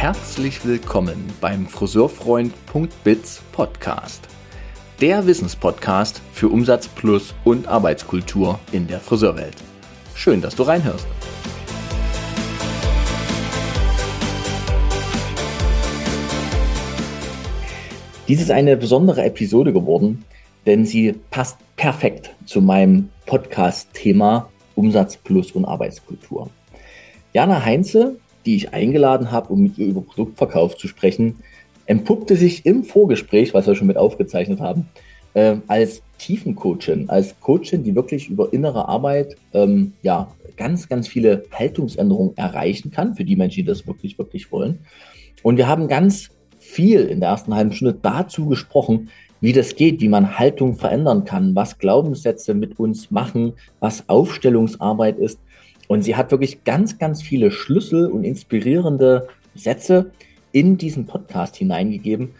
herzlich willkommen beim Friseurfreund.biz Podcast. Der Wissenspodcast für Umsatz plus und Arbeitskultur in der Friseurwelt. Schön, dass du reinhörst. Dies ist eine besondere Episode geworden, denn sie passt perfekt zu meinem Podcast-Thema Umsatz plus und Arbeitskultur. Jana Heinze die ich eingeladen habe, um mit ihr über Produktverkauf zu sprechen, entpuppte sich im Vorgespräch, was wir schon mit aufgezeichnet haben, äh, als Tiefencoachin, als Coachin, die wirklich über innere Arbeit ähm, ja ganz, ganz viele Haltungsänderungen erreichen kann, für die Menschen, die das wirklich, wirklich wollen. Und wir haben ganz viel in der ersten halben Stunde dazu gesprochen, wie das geht, wie man Haltung verändern kann, was Glaubenssätze mit uns machen, was Aufstellungsarbeit ist. Und sie hat wirklich ganz, ganz viele Schlüssel und inspirierende Sätze in diesen Podcast hineingegeben,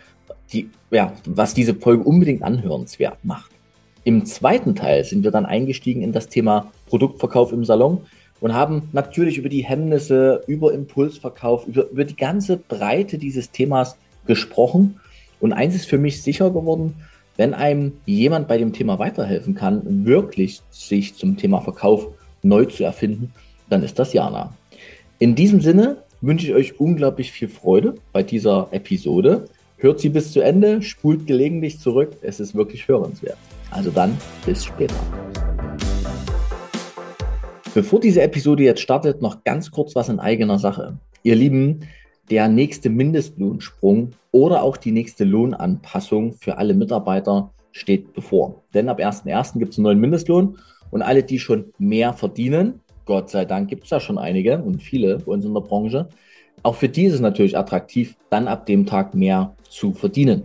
die, ja, was diese Folge unbedingt anhörenswert macht. Im zweiten Teil sind wir dann eingestiegen in das Thema Produktverkauf im Salon und haben natürlich über die Hemmnisse, über Impulsverkauf, über, über die ganze Breite dieses Themas gesprochen. Und eins ist für mich sicher geworden, wenn einem jemand bei dem Thema weiterhelfen kann, wirklich sich zum Thema Verkauf neu zu erfinden, dann ist das Jana. In diesem Sinne wünsche ich euch unglaublich viel Freude bei dieser Episode. Hört sie bis zu Ende, spult gelegentlich zurück. Es ist wirklich hörenswert. Also dann, bis später. Bevor diese Episode jetzt startet, noch ganz kurz was in eigener Sache. Ihr Lieben, der nächste Mindestlohnsprung oder auch die nächste Lohnanpassung für alle Mitarbeiter steht bevor. Denn ab 1.1. gibt es einen neuen Mindestlohn und alle, die schon mehr verdienen, Gott sei Dank gibt es da schon einige und viele bei uns in der Branche. Auch für die ist es natürlich attraktiv, dann ab dem Tag mehr zu verdienen.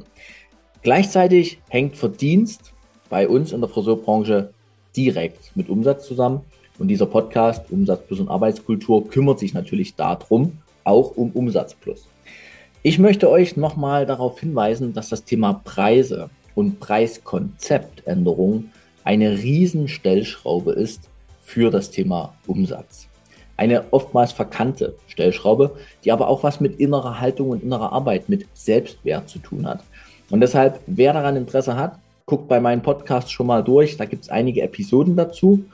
Gleichzeitig hängt Verdienst bei uns in der Friseurbranche direkt mit Umsatz zusammen. Und dieser Podcast Umsatz plus und Arbeitskultur kümmert sich natürlich darum, auch um Umsatz plus. Ich möchte euch nochmal darauf hinweisen, dass das Thema Preise und Preiskonzeptänderung eine Riesenstellschraube ist für das Thema Umsatz. Eine oftmals verkannte Stellschraube, die aber auch was mit innerer Haltung und innerer Arbeit, mit Selbstwert zu tun hat. Und deshalb, wer daran Interesse hat, guckt bei meinen Podcasts schon mal durch. Da gibt es einige Episoden dazu.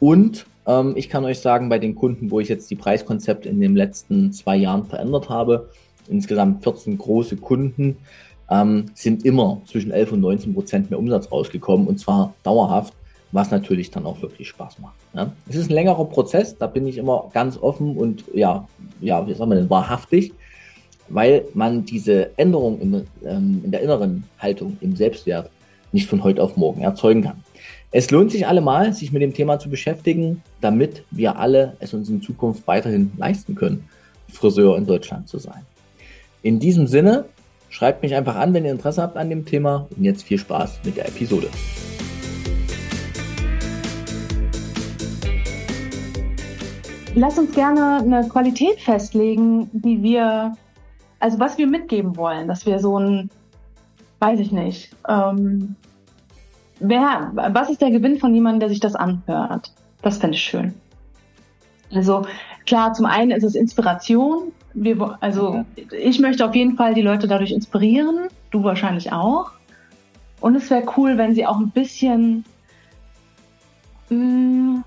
Und ähm, ich kann euch sagen, bei den Kunden, wo ich jetzt die Preiskonzepte in den letzten zwei Jahren verändert habe, insgesamt 14 große Kunden, ähm, sind immer zwischen 11 und 19 Prozent mehr Umsatz rausgekommen und zwar dauerhaft, was natürlich dann auch wirklich Spaß macht. Ja. Es ist ein längerer Prozess, da bin ich immer ganz offen und ja, ja, wie sagen wir denn, wahrhaftig, weil man diese Änderung in, ähm, in der inneren Haltung, im Selbstwert, nicht von heute auf morgen erzeugen kann. Es lohnt sich allemal, sich mit dem Thema zu beschäftigen, damit wir alle es uns in Zukunft weiterhin leisten können, Friseur in Deutschland zu sein. In diesem Sinne, schreibt mich einfach an, wenn ihr Interesse habt an dem Thema und jetzt viel Spaß mit der Episode. Lass uns gerne eine Qualität festlegen, die wir, also was wir mitgeben wollen, dass wir so ein, weiß ich nicht, ähm, wer, was ist der Gewinn von jemandem, der sich das anhört? Das fände ich schön. Also klar, zum einen ist es Inspiration. Wir, also ich möchte auf jeden Fall die Leute dadurch inspirieren, du wahrscheinlich auch. Und es wäre cool, wenn sie auch ein bisschen mh, mm,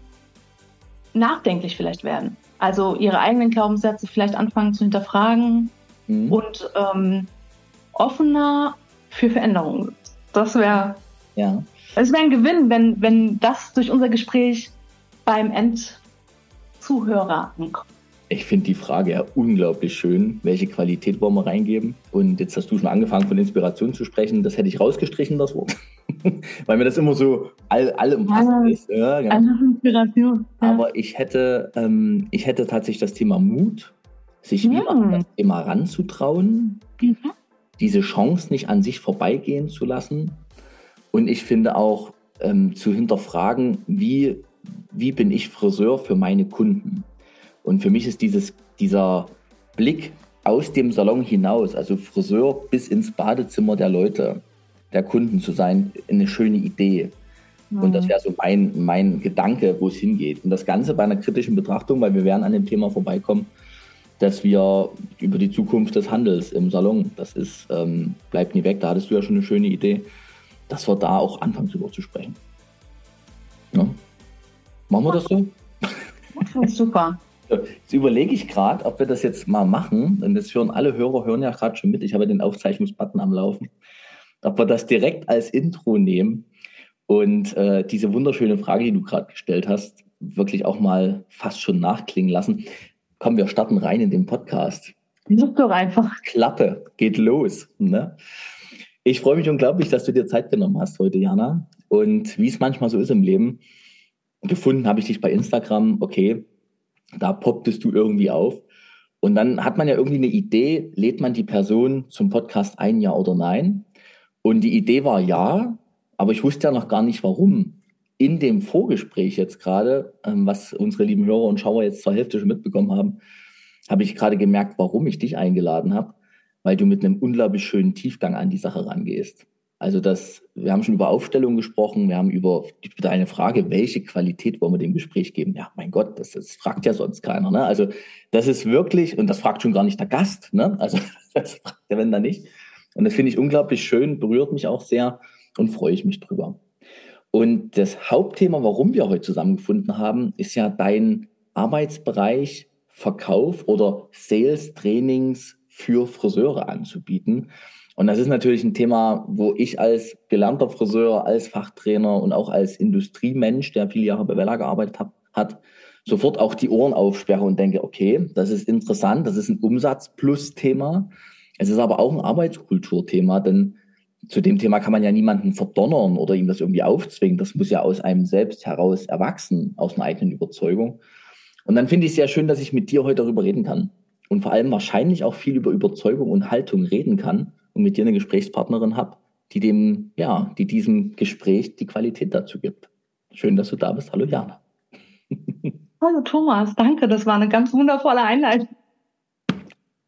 nachdenklich vielleicht werden. Also ihre eigenen Glaubenssätze vielleicht anfangen zu hinterfragen mhm. und ähm, offener für Veränderungen. Das wäre ja. Es wäre ein Gewinn, wenn, wenn das durch unser Gespräch beim Endzuhörer ankommt. Ich finde die Frage ja unglaublich schön. Welche Qualität wollen wir reingeben? Und jetzt hast du schon angefangen, von Inspiration zu sprechen. Das hätte ich rausgestrichen, das Wort. Weil mir das immer so all, allumfassend ja, ist. Ja, genau. Inspiration. Ja. Aber ich hätte, ähm, ich hätte tatsächlich das Thema Mut, sich wieder an das Thema ranzutrauen, mhm. diese Chance nicht an sich vorbeigehen zu lassen. Und ich finde auch ähm, zu hinterfragen, wie, wie bin ich Friseur für meine Kunden? Und für mich ist dieses, dieser Blick aus dem Salon hinaus, also Friseur bis ins Badezimmer der Leute, der Kunden zu sein, eine schöne Idee. Und das mhm. wäre so mein, mein Gedanke, wo es hingeht. Und das Ganze bei einer kritischen Betrachtung, weil wir werden an dem Thema vorbeikommen, dass wir über die Zukunft des Handels im Salon, das ist, ähm, bleibt nie weg, da hattest du ja schon eine schöne Idee, dass wir da auch anfangen drüber zu sprechen. Ja. Machen wir das so? Super. Jetzt überlege ich gerade, ob wir das jetzt mal machen. Und das hören alle Hörer, hören ja gerade schon mit. Ich habe den Aufzeichnungsbutton am Laufen. Ob wir das direkt als Intro nehmen und äh, diese wunderschöne Frage, die du gerade gestellt hast, wirklich auch mal fast schon nachklingen lassen. Komm, wir starten rein in den Podcast. Such doch einfach. Klappe, geht los. Ne? Ich freue mich unglaublich, dass du dir Zeit genommen hast heute, Jana. Und wie es manchmal so ist im Leben, gefunden habe ich dich bei Instagram, okay, da popptest du irgendwie auf. Und dann hat man ja irgendwie eine Idee, lädt man die Person zum Podcast ein, ja oder nein? Und die Idee war ja, aber ich wusste ja noch gar nicht warum. In dem Vorgespräch jetzt gerade, ähm, was unsere lieben Hörer und Schauer jetzt zur Hälfte schon mitbekommen haben, habe ich gerade gemerkt, warum ich dich eingeladen habe, weil du mit einem unglaublich schönen Tiefgang an die Sache rangehst. Also das, wir haben schon über Aufstellung gesprochen, wir haben über deine Frage, welche Qualität wollen wir dem Gespräch geben? Ja, mein Gott, das, das fragt ja sonst keiner. Ne? Also das ist wirklich, und das fragt schon gar nicht der Gast, ne? Also das fragt der wenn da nicht. Und das finde ich unglaublich schön, berührt mich auch sehr und freue ich mich drüber. Und das Hauptthema, warum wir heute zusammengefunden haben, ist ja dein Arbeitsbereich Verkauf oder Sales Trainings für Friseure anzubieten. Und das ist natürlich ein Thema, wo ich als gelernter Friseur, als Fachtrainer und auch als Industriemensch, der viele Jahre bei Vella gearbeitet hat, hat sofort auch die Ohren aufsperre und denke, okay, das ist interessant, das ist ein Umsatz-Plus-Thema. Es ist aber auch ein Arbeitskulturthema, denn zu dem Thema kann man ja niemanden verdonnern oder ihm das irgendwie aufzwingen. Das muss ja aus einem selbst heraus erwachsen, aus einer eigenen Überzeugung. Und dann finde ich es sehr schön, dass ich mit dir heute darüber reden kann. Und vor allem wahrscheinlich auch viel über Überzeugung und Haltung reden kann und mit dir eine Gesprächspartnerin habe, die dem, ja, die diesem Gespräch die Qualität dazu gibt. Schön, dass du da bist. Hallo Jana. Hallo Thomas, danke. Das war eine ganz wundervolle Einleitung.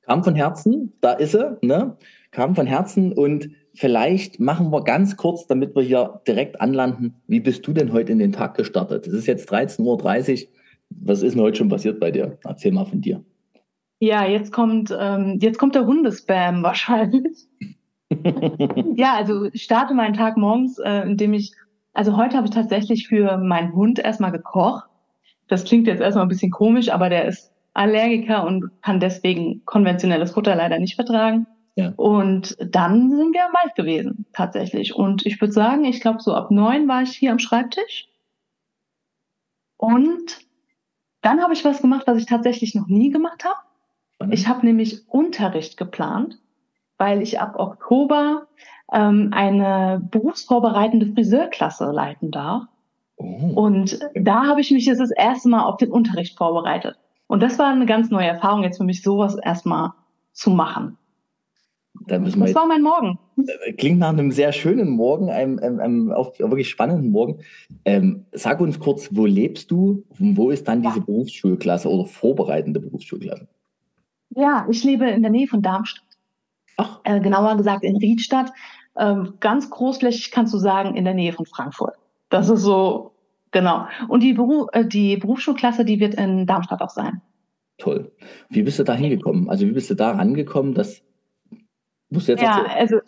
Kam von Herzen, da ist er, ne? Kam von Herzen und vielleicht machen wir ganz kurz, damit wir hier direkt anlanden. Wie bist du denn heute in den Tag gestartet? Es ist jetzt 13.30 Uhr. Was ist denn heute schon passiert bei dir? Erzähl mal von dir. Ja, jetzt kommt, ähm, jetzt kommt der Hundespam wahrscheinlich. ja, also ich starte meinen Tag morgens, äh, indem ich, also heute habe ich tatsächlich für meinen Hund erstmal gekocht. Das klingt jetzt erstmal ein bisschen komisch, aber der ist Allergiker und kann deswegen konventionelles Futter leider nicht vertragen. Ja. Und dann sind wir im Wald gewesen, tatsächlich. Und ich würde sagen, ich glaube, so ab neun war ich hier am Schreibtisch. Und dann habe ich was gemacht, was ich tatsächlich noch nie gemacht habe. Ich habe nämlich Unterricht geplant, weil ich ab Oktober ähm, eine berufsvorbereitende Friseurklasse leiten darf. Oh. Und da habe ich mich jetzt das erste Mal auf den Unterricht vorbereitet. Und das war eine ganz neue Erfahrung jetzt für mich, sowas erstmal zu machen. Da das war mein Morgen. Äh, klingt nach einem sehr schönen Morgen, einem, einem, einem auch wirklich spannenden Morgen. Ähm, sag uns kurz, wo lebst du? Wo ist dann diese ja. Berufsschulklasse oder vorbereitende Berufsschulklasse? Ja, ich lebe in der Nähe von Darmstadt. Ach. Äh, genauer gesagt in Riedstadt. Ähm, ganz großflächig kannst du sagen, in der Nähe von Frankfurt. Das ist so, genau. Und die, Beru äh, die Berufsschulklasse, die wird in Darmstadt auch sein. Toll. Wie bist du da hingekommen? Also wie bist du da rangekommen? Das musst du jetzt Ja, erzählen. also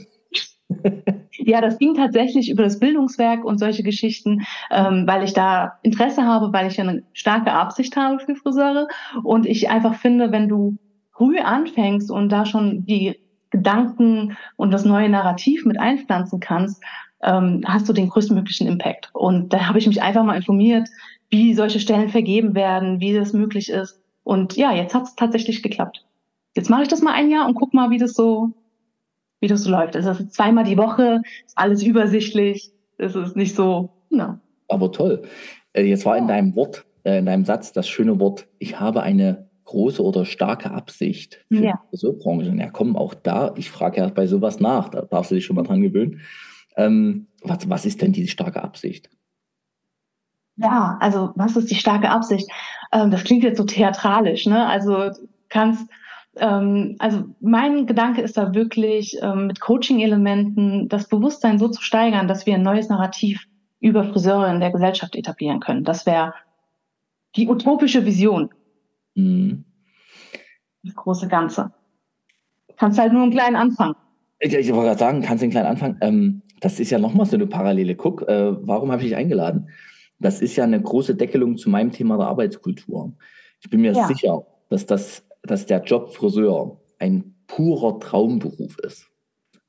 ja, das ging tatsächlich über das Bildungswerk und solche Geschichten, ähm, weil ich da Interesse habe, weil ich eine starke Absicht habe für Friseure und ich einfach finde, wenn du früh anfängst und da schon die Gedanken und das neue Narrativ mit einpflanzen kannst, ähm, hast du den größtmöglichen Impact. Und da habe ich mich einfach mal informiert, wie solche Stellen vergeben werden, wie das möglich ist. Und ja, jetzt hat es tatsächlich geklappt. Jetzt mache ich das mal ein Jahr und guck mal, wie das so, wie das so läuft. Es ist zweimal die Woche, ist alles übersichtlich, es ist nicht so, na. Aber toll. Äh, jetzt war in deinem Wort, äh, in deinem Satz das schöne Wort, ich habe eine große oder starke Absicht für ja. die Friseurbranche. Ja, komm, auch da, ich frage ja bei sowas nach, da darfst du dich schon mal dran gewöhnen. Ähm, was, was ist denn diese starke Absicht? Ja, also was ist die starke Absicht? Ähm, das klingt jetzt so theatralisch, ne? Also kannst, ähm, also mein Gedanke ist da wirklich ähm, mit Coaching-Elementen das Bewusstsein so zu steigern, dass wir ein neues Narrativ über Friseure in der Gesellschaft etablieren können. Das wäre die utopische Vision. Mhm. das große Ganze. Kannst halt nur einen kleinen Anfang. Ich, ich wollte gerade sagen, kannst du einen kleinen Anfang. Ähm, das ist ja nochmal so eine Parallele. Guck, äh, warum habe ich dich eingeladen? Das ist ja eine große Deckelung zu meinem Thema der Arbeitskultur. Ich bin mir ja. sicher, dass, das, dass der Job Friseur ein purer Traumberuf ist.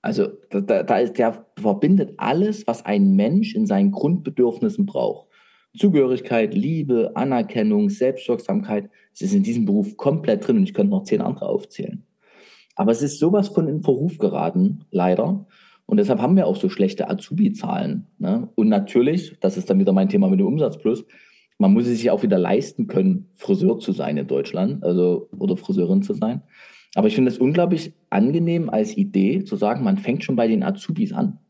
Also da, da ist, der verbindet alles, was ein Mensch in seinen Grundbedürfnissen braucht. Zugehörigkeit, Liebe, Anerkennung, Selbstwirksamkeit. Es ist in diesem Beruf komplett drin und ich könnte noch zehn andere aufzählen. Aber es ist sowas von in Verruf geraten, leider. Und deshalb haben wir auch so schlechte Azubi-Zahlen. Ne? Und natürlich, das ist dann wieder mein Thema mit dem Umsatzplus, man muss es sich auch wieder leisten können, Friseur zu sein in Deutschland, also oder Friseurin zu sein. Aber ich finde es unglaublich angenehm als Idee zu sagen, man fängt schon bei den Azubis an,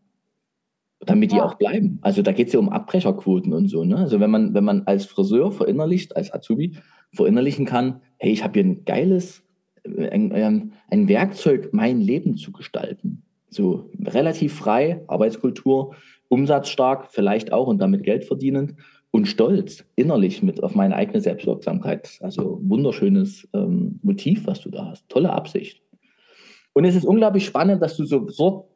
damit die ja. auch bleiben. Also da geht es ja um Abbrecherquoten und so. Ne? Also wenn man, wenn man als Friseur verinnerlicht, als Azubi verinnerlichen kann, hey, ich habe hier ein geiles, ein, ähm, ein Werkzeug, mein Leben zu gestalten. So relativ frei, Arbeitskultur, umsatzstark, vielleicht auch und damit Geld verdienend und stolz innerlich mit auf meine eigene Selbstwirksamkeit. Also wunderschönes ähm, Motiv, was du da hast. Tolle Absicht. Und es ist unglaublich spannend, dass du so, so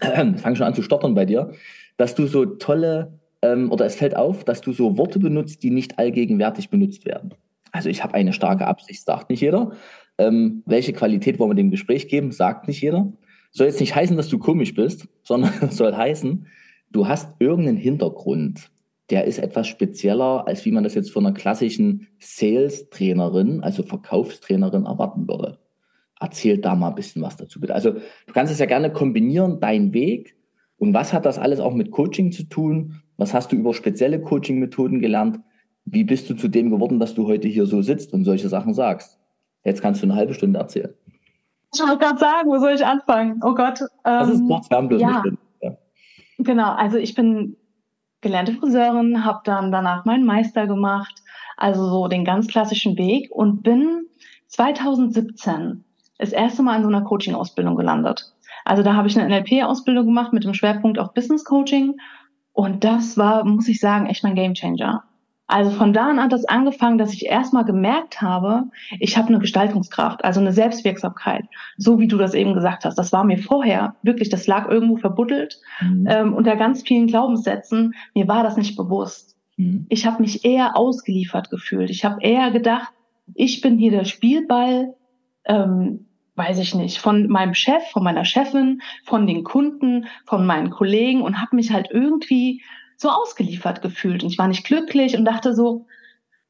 äh, fang schon an zu stottern bei dir, dass du so tolle, ähm, oder es fällt auf, dass du so Worte benutzt, die nicht allgegenwärtig benutzt werden. Also ich habe eine starke Absicht, sagt nicht jeder. Ähm, welche Qualität wollen wir dem Gespräch geben, sagt nicht jeder. Soll jetzt nicht heißen, dass du komisch bist, sondern soll heißen, du hast irgendeinen Hintergrund der ist etwas spezieller, als wie man das jetzt von einer klassischen Sales-Trainerin, also Verkaufstrainerin erwarten würde. Erzähl da mal ein bisschen was dazu, bitte. Also du kannst es ja gerne kombinieren, dein Weg. Und was hat das alles auch mit Coaching zu tun? Was hast du über spezielle Coaching-Methoden gelernt? Wie bist du zu dem geworden, dass du heute hier so sitzt und solche Sachen sagst? Jetzt kannst du eine halbe Stunde erzählen. Ich wollte gerade sagen, wo soll ich anfangen? Oh Gott. Ähm, das ist ähm, kurz, wir haben bloß ja. ja. Genau, also ich bin gelernte Friseurin, habe dann danach meinen Meister gemacht, also so den ganz klassischen Weg und bin 2017 das erste Mal in so einer Coaching-Ausbildung gelandet. Also da habe ich eine NLP-Ausbildung gemacht mit dem Schwerpunkt auf Business Coaching und das war, muss ich sagen, echt mein Gamechanger. Also von da an hat das angefangen, dass ich erstmal gemerkt habe, ich habe eine Gestaltungskraft, also eine Selbstwirksamkeit, so wie du das eben gesagt hast. Das war mir vorher wirklich, das lag irgendwo verbuddelt mhm. ähm, unter ganz vielen Glaubenssätzen. Mir war das nicht bewusst. Mhm. Ich habe mich eher ausgeliefert gefühlt. Ich habe eher gedacht, ich bin hier der Spielball, ähm, weiß ich nicht, von meinem Chef, von meiner Chefin, von den Kunden, von meinen Kollegen und habe mich halt irgendwie so ausgeliefert gefühlt und ich war nicht glücklich und dachte so,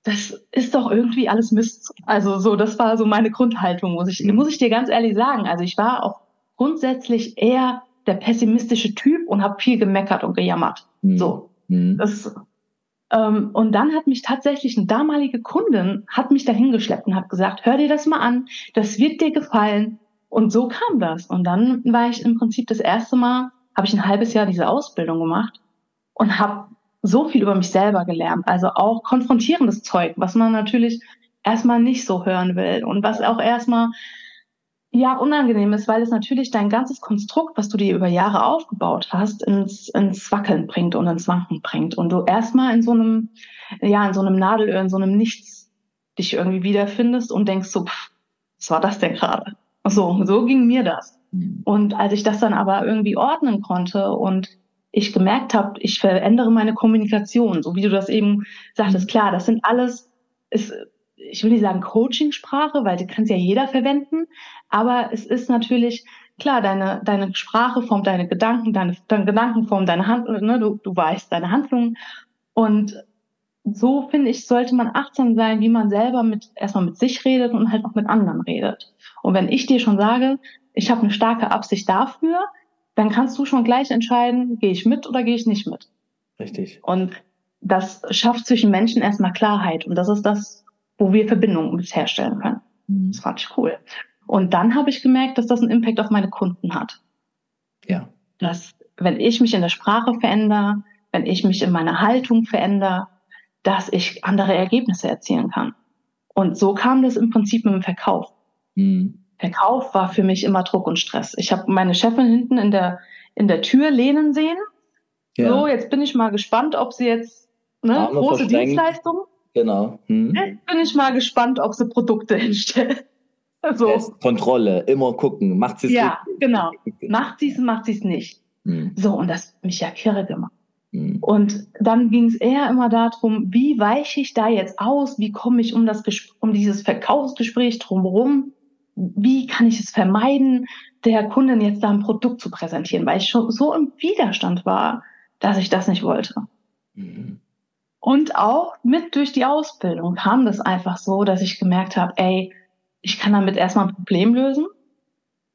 das ist doch irgendwie alles Mist. Also so, das war so meine Grundhaltung, muss ich, muss ich dir ganz ehrlich sagen. Also ich war auch grundsätzlich eher der pessimistische Typ und habe viel gemeckert und gejammert. Mhm. So. Mhm. Das, und dann hat mich tatsächlich eine damalige Kundin, hat mich dahin geschleppt und hat gesagt, hör dir das mal an, das wird dir gefallen. Und so kam das. Und dann war ich im Prinzip das erste Mal, habe ich ein halbes Jahr diese Ausbildung gemacht und habe so viel über mich selber gelernt. Also auch konfrontierendes Zeug, was man natürlich erstmal nicht so hören will und was auch erstmal ja unangenehm ist, weil es natürlich dein ganzes Konstrukt, was du dir über Jahre aufgebaut hast, ins, ins Wackeln bringt und ins Wanken bringt und du erstmal in so einem ja in so einem Nadelöhr, in so einem Nichts dich irgendwie wiederfindest und denkst so, pff, was war das denn gerade? So, so ging mir das. Mhm. Und als ich das dann aber irgendwie ordnen konnte und ich gemerkt habe, ich verändere meine Kommunikation, so wie du das eben sagtest. Klar, das sind alles, ist, ich will nicht sagen Coaching-Sprache, weil die kann ja jeder verwenden, aber es ist natürlich klar, deine, deine Sprache formt deine Gedanken, deine, deine Gedanken formen deine Handlungen, ne? du, du weißt deine Handlungen und so finde ich, sollte man achtsam sein, wie man selber mit erstmal mit sich redet und halt auch mit anderen redet. Und wenn ich dir schon sage, ich habe eine starke Absicht dafür, dann kannst du schon gleich entscheiden, gehe ich mit oder gehe ich nicht mit. Richtig. Und das schafft zwischen Menschen erstmal Klarheit. Und das ist das, wo wir Verbindungen mit herstellen können. Mhm. Das fand ich cool. Und dann habe ich gemerkt, dass das einen Impact auf meine Kunden hat. Ja. Dass, wenn ich mich in der Sprache verändere, wenn ich mich in meiner Haltung verändere, dass ich andere Ergebnisse erzielen kann. Und so kam das im Prinzip mit dem Verkauf. Mhm. Verkauf war für mich immer Druck und Stress. Ich habe meine Chefin hinten in der, in der Tür lehnen sehen. Ja. So, jetzt bin ich mal gespannt, ob sie jetzt ne, große Dienstleistungen. Genau. Hm. Jetzt bin ich mal gespannt, ob sie Produkte hinstellt. So. Test, Kontrolle, immer gucken, macht sie es Ja, richtig? genau. Macht sie es, macht sie es nicht. Hm. So, und das hat mich ja kirre gemacht. Hm. Und dann ging es eher immer darum, wie weiche ich da jetzt aus? Wie komme ich um das um dieses Verkaufsgespräch drumherum? Wie kann ich es vermeiden, der Kundin jetzt da ein Produkt zu präsentieren? Weil ich schon so im Widerstand war, dass ich das nicht wollte. Mhm. Und auch mit durch die Ausbildung kam das einfach so, dass ich gemerkt habe, ey, ich kann damit erstmal ein Problem lösen.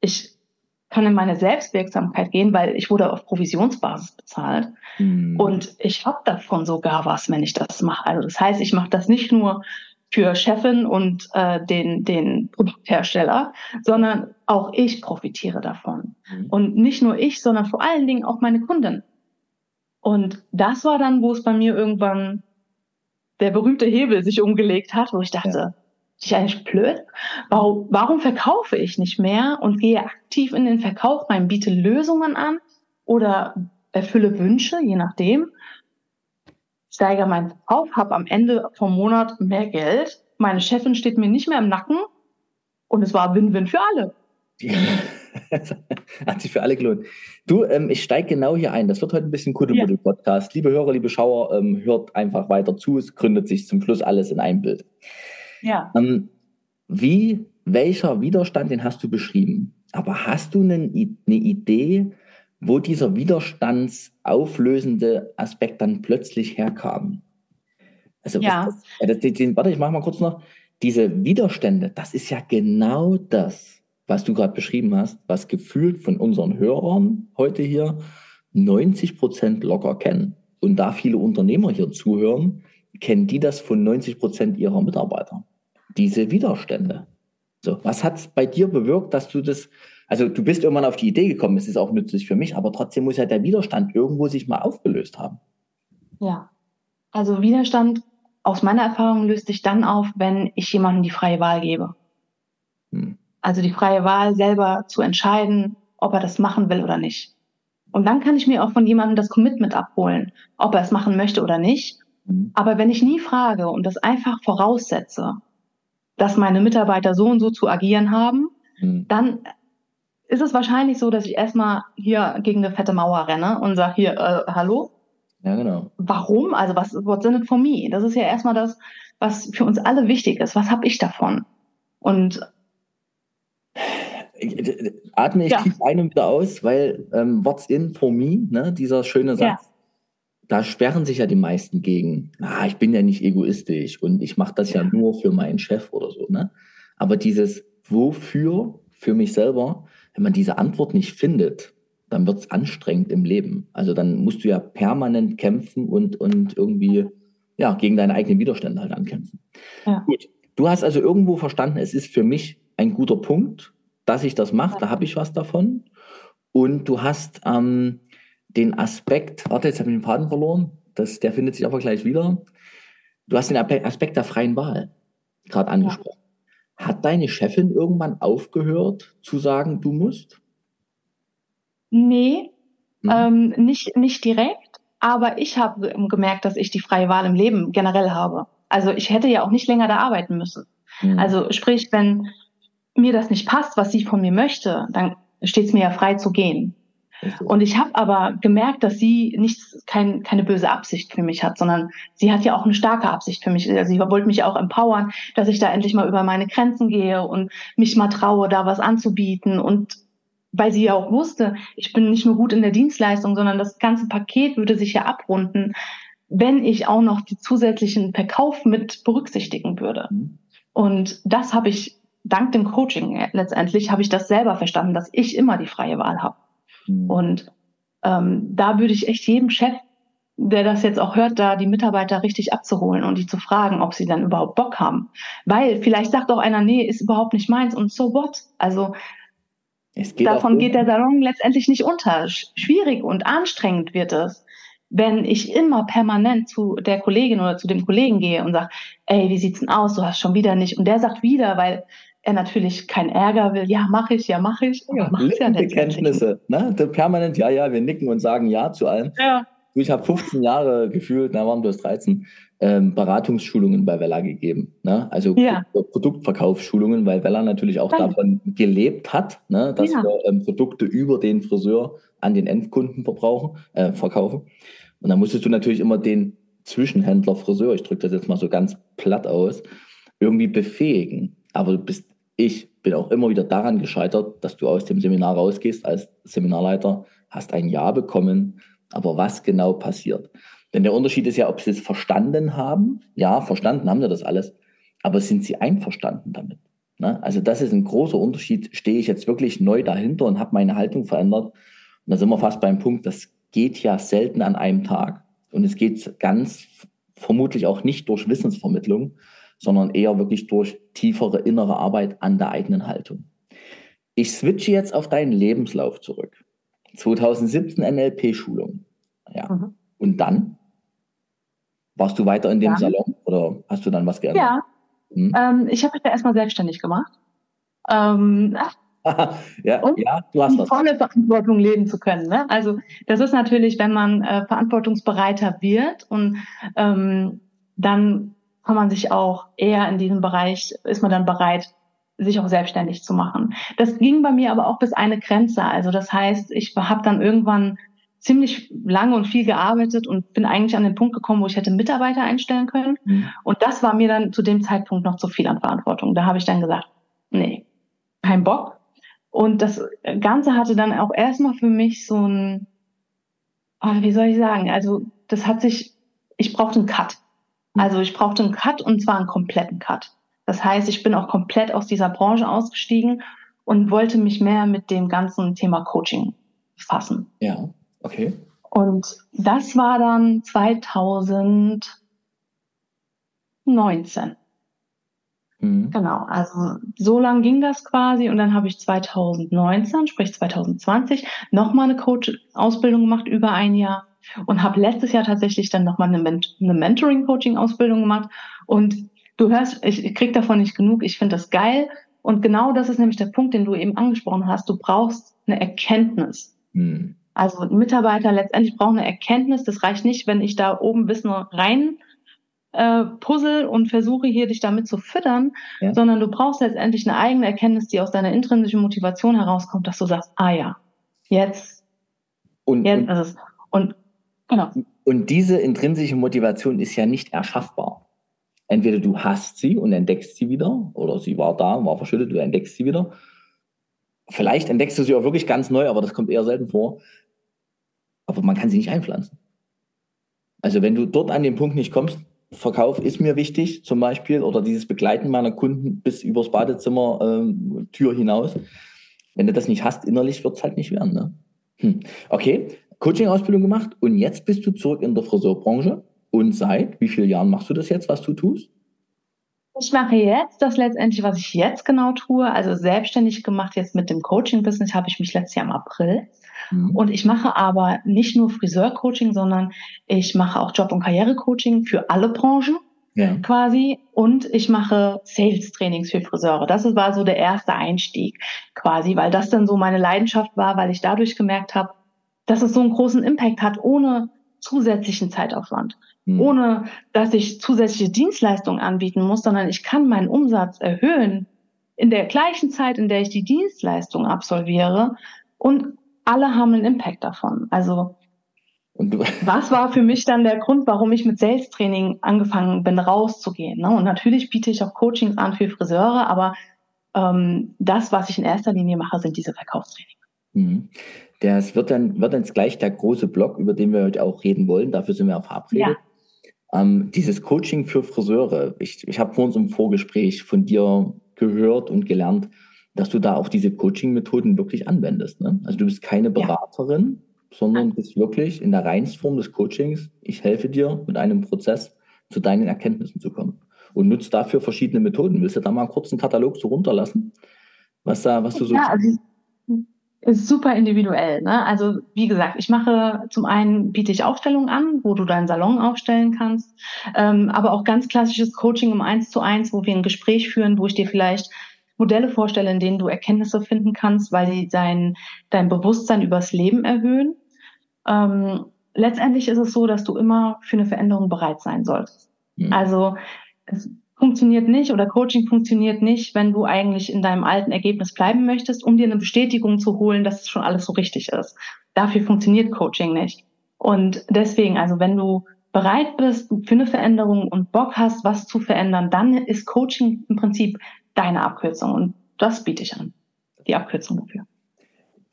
Ich kann in meine Selbstwirksamkeit gehen, weil ich wurde auf Provisionsbasis bezahlt. Mhm. Und ich habe davon sogar was, wenn ich das mache. Also das heißt, ich mache das nicht nur für Chefin und äh, den, den Produkthersteller, sondern auch ich profitiere davon. Mhm. Und nicht nur ich, sondern vor allen Dingen auch meine Kunden. Und das war dann, wo es bei mir irgendwann der berühmte Hebel sich umgelegt hat, wo ich dachte, ja. Ich eigentlich blöd. Warum, warum verkaufe ich nicht mehr und gehe aktiv in den Verkauf rein, biete Lösungen an oder erfülle Wünsche, je nachdem, steigere meinen Verkauf, habe am Ende vom Monat mehr Geld, meine Chefin steht mir nicht mehr im Nacken und es war Win-Win für alle. Hat sich für alle gelohnt. Du, ähm, ich steige genau hier ein. Das wird heute ein bisschen Kuddelmuddel-Podcast. Liebe Hörer, liebe Schauer, ähm, hört einfach weiter zu. Es gründet sich zum Schluss alles in ein Bild. Ja. Ähm, wie, welcher Widerstand, den hast du beschrieben? Aber hast du eine, eine Idee, wo dieser widerstandsauflösende Aspekt dann plötzlich herkam? Also, ja. Das, das, den, warte, ich mache mal kurz noch. Diese Widerstände, das ist ja genau das was du gerade beschrieben hast, was gefühlt von unseren Hörern heute hier 90 Prozent locker kennen. Und da viele Unternehmer hier zuhören, kennen die das von 90 Prozent ihrer Mitarbeiter. Diese Widerstände. So, was hat es bei dir bewirkt, dass du das, also du bist irgendwann auf die Idee gekommen, es ist auch nützlich für mich, aber trotzdem muss ja der Widerstand irgendwo sich mal aufgelöst haben. Ja, also Widerstand aus meiner Erfahrung löst sich dann auf, wenn ich jemandem die freie Wahl gebe. Hm. Also die freie Wahl, selber zu entscheiden, ob er das machen will oder nicht. Und dann kann ich mir auch von jemandem das Commitment abholen, ob er es machen möchte oder nicht. Mhm. Aber wenn ich nie frage und das einfach voraussetze, dass meine Mitarbeiter so und so zu agieren haben, mhm. dann ist es wahrscheinlich so, dass ich erstmal hier gegen eine fette Mauer renne und sage hier, äh, hallo? Ja, genau. Warum? Also was, what's in it for me? Das ist ja erstmal das, was für uns alle wichtig ist. Was habe ich davon? Und atme ich ja. tief ein und wieder aus, weil ähm, what's in for me, ne, dieser schöne Satz, ja. Da sperren sich ja die meisten gegen. Ah, ich bin ja nicht egoistisch und ich mache das ja. ja nur für meinen Chef oder so. Ne? Aber dieses wofür für mich selber, wenn man diese Antwort nicht findet, dann wird's anstrengend im Leben. Also dann musst du ja permanent kämpfen und, und irgendwie ja, gegen deine eigenen Widerstände halt ankämpfen. Ja. Gut. Du hast also irgendwo verstanden, es ist für mich ein guter Punkt, dass ich das mache, da habe ich was davon. Und du hast ähm, den Aspekt, warte, jetzt habe ich den Faden verloren, das, der findet sich aber gleich wieder. Du hast den Aspekt der freien Wahl gerade angesprochen. Ja. Hat deine Chefin irgendwann aufgehört zu sagen, du musst? Nee, hm. ähm, nicht, nicht direkt, aber ich habe gemerkt, dass ich die freie Wahl im Leben generell habe. Also ich hätte ja auch nicht länger da arbeiten müssen. Hm. Also sprich, wenn mir das nicht passt, was sie von mir möchte, dann steht es mir ja frei zu gehen. Und ich habe aber gemerkt, dass sie nichts, kein, keine böse Absicht für mich hat, sondern sie hat ja auch eine starke Absicht für mich. Also sie wollte mich auch empowern, dass ich da endlich mal über meine Grenzen gehe und mich mal traue, da was anzubieten. Und weil sie ja auch wusste, ich bin nicht nur gut in der Dienstleistung, sondern das ganze Paket würde sich ja abrunden, wenn ich auch noch die zusätzlichen Verkauf mit berücksichtigen würde. Mhm. Und das habe ich dank dem Coaching letztendlich habe ich das selber verstanden, dass ich immer die freie Wahl habe. Mhm. Und ähm, da würde ich echt jedem Chef, der das jetzt auch hört, da die Mitarbeiter richtig abzuholen und die zu fragen, ob sie dann überhaupt Bock haben. Weil vielleicht sagt auch einer, nee, ist überhaupt nicht meins und so what? Also davon geht der Salon letztendlich nicht unter. Schwierig und anstrengend wird es, wenn ich immer permanent zu der Kollegin oder zu dem Kollegen gehe und sage, ey, wie sieht's denn aus? Du hast schon wieder nicht. Und der sagt wieder, weil er natürlich keinen Ärger will. Ja, mache ich, ja, mache ich. Ja, ja Bekenntnisse, ne? Permanent, ja, ja, wir nicken und sagen Ja zu allem. Ja. ich habe 15 Jahre gefühlt, na waren bloß 13, ähm, Beratungsschulungen bei Vella gegeben. Ne? Also Ja. Produktverkaufsschulungen, weil Vella natürlich auch Ja. davon gelebt hat, ne? dass Ja. wir ähm, Produkte über den Friseur an den Endkunden verbrauchen, äh, verkaufen. Und dann musstest du natürlich immer den Zwischenhändler Friseur, ich drücke das jetzt mal so ganz platt aus, irgendwie befähigen. Aber du bist, ich bin auch immer wieder daran gescheitert, dass du aus dem Seminar rausgehst als Seminarleiter, hast ein Ja bekommen, aber was genau passiert? Denn der Unterschied ist ja, ob sie es verstanden haben. Ja, verstanden haben sie das alles, aber sind sie einverstanden damit? Ne? Also das ist ein großer Unterschied. Stehe ich jetzt wirklich neu dahinter und habe meine Haltung verändert? Und da sind wir fast beim Punkt, das geht ja selten an einem Tag. Und es geht ganz vermutlich auch nicht durch Wissensvermittlung, sondern eher wirklich durch tiefere innere Arbeit an der eigenen Haltung. Ich switche jetzt auf deinen Lebenslauf zurück. 2017 NLP-Schulung. Ja. Mhm. Und dann? Warst du weiter in dem Dann? Salon oder hast du dann was geändert? Ja, Hm? ähm, ich habe mich da erstmal selbstständig gemacht. Ähm, ja, Und? ja, du hast was. volle Verantwortung leben zu können. Ne? Also das ist natürlich, wenn man äh, verantwortungsbereiter wird und ähm, dann kann man sich auch eher in diesem Bereich, ist man dann bereit, sich auch selbstständig zu machen. Das ging bei mir aber auch bis eine Grenze. Also das heißt, ich habe dann irgendwann ziemlich lange und viel gearbeitet und bin eigentlich an den Punkt gekommen, wo ich hätte Mitarbeiter einstellen können. Hm. Und das war mir dann zu dem Zeitpunkt noch zu viel an Verantwortung. Da habe ich dann gesagt, nee, kein Bock. Und das Ganze hatte dann auch erstmal für mich so ein, ah, wie soll ich sagen, also das hat sich, ich brauchte einen Cut. Also ich brauchte einen Cut und zwar einen kompletten Cut. Das heißt, ich bin auch komplett aus dieser Branche ausgestiegen und wollte mich mehr mit dem ganzen Thema Coaching befassen. Ja, okay. Und das war dann 2019. Hm. Genau, also so lang ging das quasi und dann habe ich 2019, sprich 2020, nochmal eine Coach-Ausbildung gemacht, über ein Jahr und habe letztes Jahr tatsächlich dann nochmal eine, Ment eine Mentoring-Coaching-Ausbildung gemacht und du hörst, ich, ich krieg davon nicht genug, ich finde das geil und genau das ist nämlich der Punkt, den du eben angesprochen hast, du brauchst eine Erkenntnis. Hm. Also Mitarbeiter letztendlich braucht eine Erkenntnis, das reicht nicht, wenn ich da oben Wissen rein äh, puzzle und versuche hier dich damit zu füttern, Ja. sondern du brauchst letztendlich eine eigene Erkenntnis, die aus deiner intrinsischen Motivation herauskommt, dass du sagst, ah ja, jetzt, Und, jetzt und, ist es. Und genau, und diese intrinsische Motivation ist ja nicht erschaffbar. Entweder du hast sie und entdeckst sie wieder, oder sie war da, war verschüttet, du entdeckst sie wieder. Vielleicht entdeckst du sie auch wirklich ganz neu, aber das kommt eher selten vor. Aber man kann sie nicht einpflanzen. Also wenn du dort an den Punkt nicht kommst, Verkauf ist mir wichtig, zum Beispiel, oder dieses Begleiten meiner Kunden bis übers Badezimmer, ähm, Tür hinaus. Wenn du das nicht hast, innerlich wird es halt nicht werden. Ne? Hm. Okay, Coaching-Ausbildung gemacht und jetzt bist du zurück in der Friseurbranche. Und seit wie vielen Jahren machst du das jetzt, was du tust? ich mache jetzt das letztendlich, was ich jetzt genau tue, also selbstständig gemacht jetzt mit dem Coaching-Business, habe ich mich letztes Jahr im April. Hm. Und ich mache aber nicht nur Friseur-Coaching, sondern ich mache auch Job- und Karriere-Coaching für alle Branchen. ja. quasi und ich mache Sales-Trainings für Friseure. Das war so der erste Einstieg quasi, weil das dann so meine Leidenschaft war, weil ich dadurch gemerkt habe, dass es so einen großen Impact hat, ohne zusätzlichen Zeitaufwand, Hm. ohne dass ich zusätzliche Dienstleistungen anbieten muss, sondern ich kann meinen Umsatz erhöhen in der gleichen Zeit, in der ich die Dienstleistung absolviere und alle haben einen Impact davon. Also was war für mich dann der Grund, warum ich mit Sales Training angefangen bin, rauszugehen? Ne? Und natürlich biete ich auch Coachings an für Friseure, aber ähm, das, was ich in erster Linie mache, sind diese Verkaufstrainings. Hm. Das wird dann, wird jetzt gleich der große Block, über den wir heute auch reden wollen. Dafür sind wir auch verabredet. Ähm, dieses Coaching für Friseure. Ich, ich habe vor uns im Vorgespräch von dir gehört und gelernt, dass du da auch diese Coaching-Methoden wirklich anwendest. Ne? Also du bist keine Beraterin, sondern bist wirklich in der Reinstform des Coachings. Ich helfe dir mit einem Prozess zu deinen Erkenntnissen zu kommen und nutzt dafür verschiedene Methoden. Willst du da mal einen kurzen Katalog so runterlassen? Was da, was du so. Ja, also ist super individuell. Ne? Also wie gesagt, ich mache zum einen biete ich Aufstellungen an, wo du deinen Salon aufstellen kannst, ähm, aber auch ganz klassisches Coaching um eins zu eins, wo wir ein Gespräch führen, wo ich dir vielleicht Modelle vorstelle, in denen du Erkenntnisse finden kannst, weil sie dein, dein Bewusstsein übers Leben erhöhen. Ähm, letztendlich ist es so, dass du immer für eine Veränderung bereit sein solltest. Mhm. Also es funktioniert nicht oder Coaching funktioniert nicht, wenn du eigentlich in deinem alten Ergebnis bleiben möchtest, um dir eine Bestätigung zu holen, dass es schon alles so richtig ist. Dafür funktioniert Coaching nicht. Und deswegen, also wenn du bereit bist für eine Veränderung und Bock hast, was zu verändern, dann ist Coaching im Prinzip deine Abkürzung. Und das biete ich an. Die Abkürzung dafür.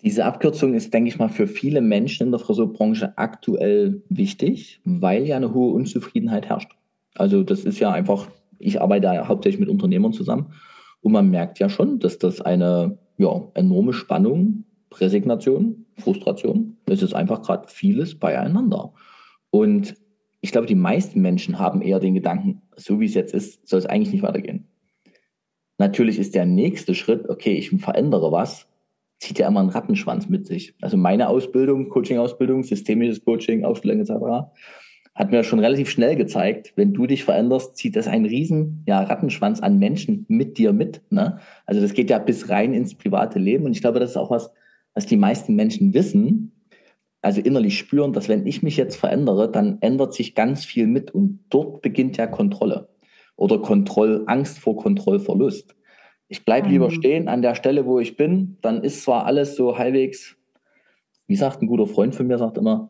Diese Abkürzung ist, denke ich mal, für viele Menschen in der Friseurbranche aktuell wichtig, weil ja eine hohe Unzufriedenheit herrscht. Also das ist ja einfach ich arbeite ja hauptsächlich mit Unternehmern zusammen und man merkt ja schon, dass das eine ja, enorme Spannung, Resignation, Frustration, es ist einfach gerade vieles beieinander. Und ich glaube, die meisten Menschen haben eher den Gedanken, so wie es jetzt ist, soll es eigentlich nicht weitergehen. Natürlich ist der nächste Schritt, okay, ich verändere was, zieht ja immer einen Rattenschwanz mit sich. Also meine Ausbildung, Coaching-Ausbildung, systemisches Coaching, Ausstellung etc., hat mir schon relativ schnell gezeigt, wenn du dich veränderst, zieht das einen riesen ja, Rattenschwanz an Menschen mit dir mit. Ne? Also das geht ja bis rein ins private Leben. Und ich glaube, das ist auch was, was die meisten Menschen wissen, also innerlich spüren, dass wenn ich mich jetzt verändere, dann ändert sich ganz viel mit. Und dort beginnt ja Kontrolle oder Kontroll, Angst vor Kontrollverlust. Ich bleibe lieber mhm. stehen an der Stelle, wo ich bin. Dann ist zwar alles so halbwegs, wie sagt ein guter Freund von mir, sagt immer,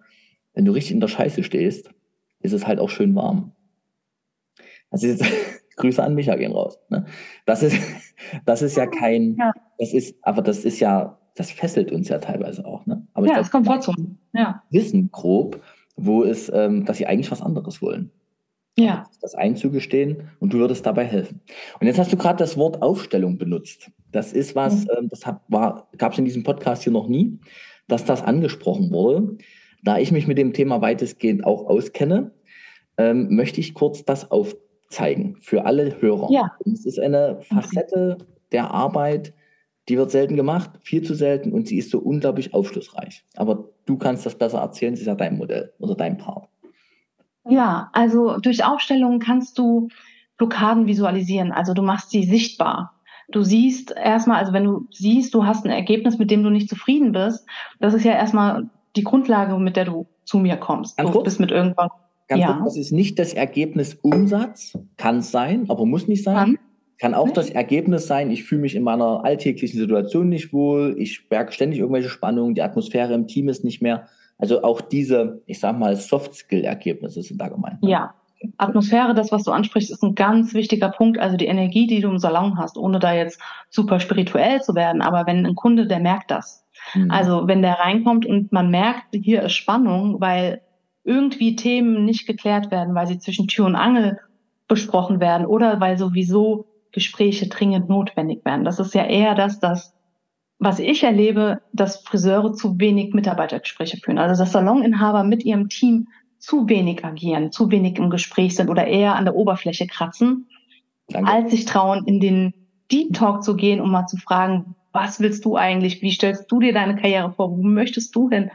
wenn du richtig in der Scheiße stehst, ist es halt auch schön warm. Das ist jetzt, Grüße an Micha gehen raus. Ne? Das ist, das ist ja kein, ja. das ist, aber das ist ja, das fesselt uns ja teilweise auch. Ne? Aber ja, es kommt trotzdem. Ja. Wissen grob, wo es, ähm, dass sie eigentlich was anderes wollen. Ja. Das einzugestehen und du würdest dabei helfen. Und jetzt hast du gerade das Wort Aufstellung benutzt. Das ist was, mhm. ähm, das gab es in diesem Podcast hier noch nie, dass das angesprochen wurde. Da ich mich mit dem Thema weitestgehend auch auskenne, ähm, möchte ich kurz das aufzeigen für alle Hörer. Ja. Es ist eine Facette der Arbeit, die wird selten gemacht, viel zu selten und sie ist so unglaublich aufschlussreich. Aber du kannst das besser erzählen, das ist ja dein Modell oder dein Part. Ja, also durch Aufstellungen kannst du Blockaden visualisieren. Also du machst sie sichtbar. Du siehst erstmal, also wenn du siehst, du hast ein Ergebnis, mit dem du nicht zufrieden bist, das ist ja erstmal die Grundlage, mit der du zu mir kommst. Ganz du kurz, bist mit irgendwann. Ganz ja. kurz, das ist nicht das Ergebnis Umsatz, kann es sein, aber muss nicht sein. Kann, kann auch das Ergebnis sein, ich fühle mich in meiner alltäglichen Situation nicht wohl, ich merke ständig irgendwelche Spannungen, die Atmosphäre im Team ist nicht mehr. Also auch diese, ich sag mal, Soft-Skill-Ergebnisse sind da gemeint. Ja, Atmosphäre, das, was du ansprichst, ist ein ganz wichtiger Punkt. Also die Energie, die du im Salon hast, ohne da jetzt super spirituell zu werden. Aber wenn ein Kunde, der merkt das. Mhm. Also wenn der reinkommt und man merkt, hier ist Spannung, weil irgendwie Themen nicht geklärt werden, weil sie zwischen Tür und Angel besprochen werden oder weil sowieso Gespräche dringend notwendig werden. Das ist ja eher das, das was ich erlebe, dass Friseure zu wenig Mitarbeitergespräche führen. Also dass Saloninhaber mit ihrem Team zu wenig agieren, zu wenig im Gespräch sind oder eher an der Oberfläche kratzen, Danke. als sich trauen, in den Deep Talk zu gehen, um mal zu fragen, was willst du eigentlich? Wie stellst du dir deine Karriere vor? Wo möchtest du hin?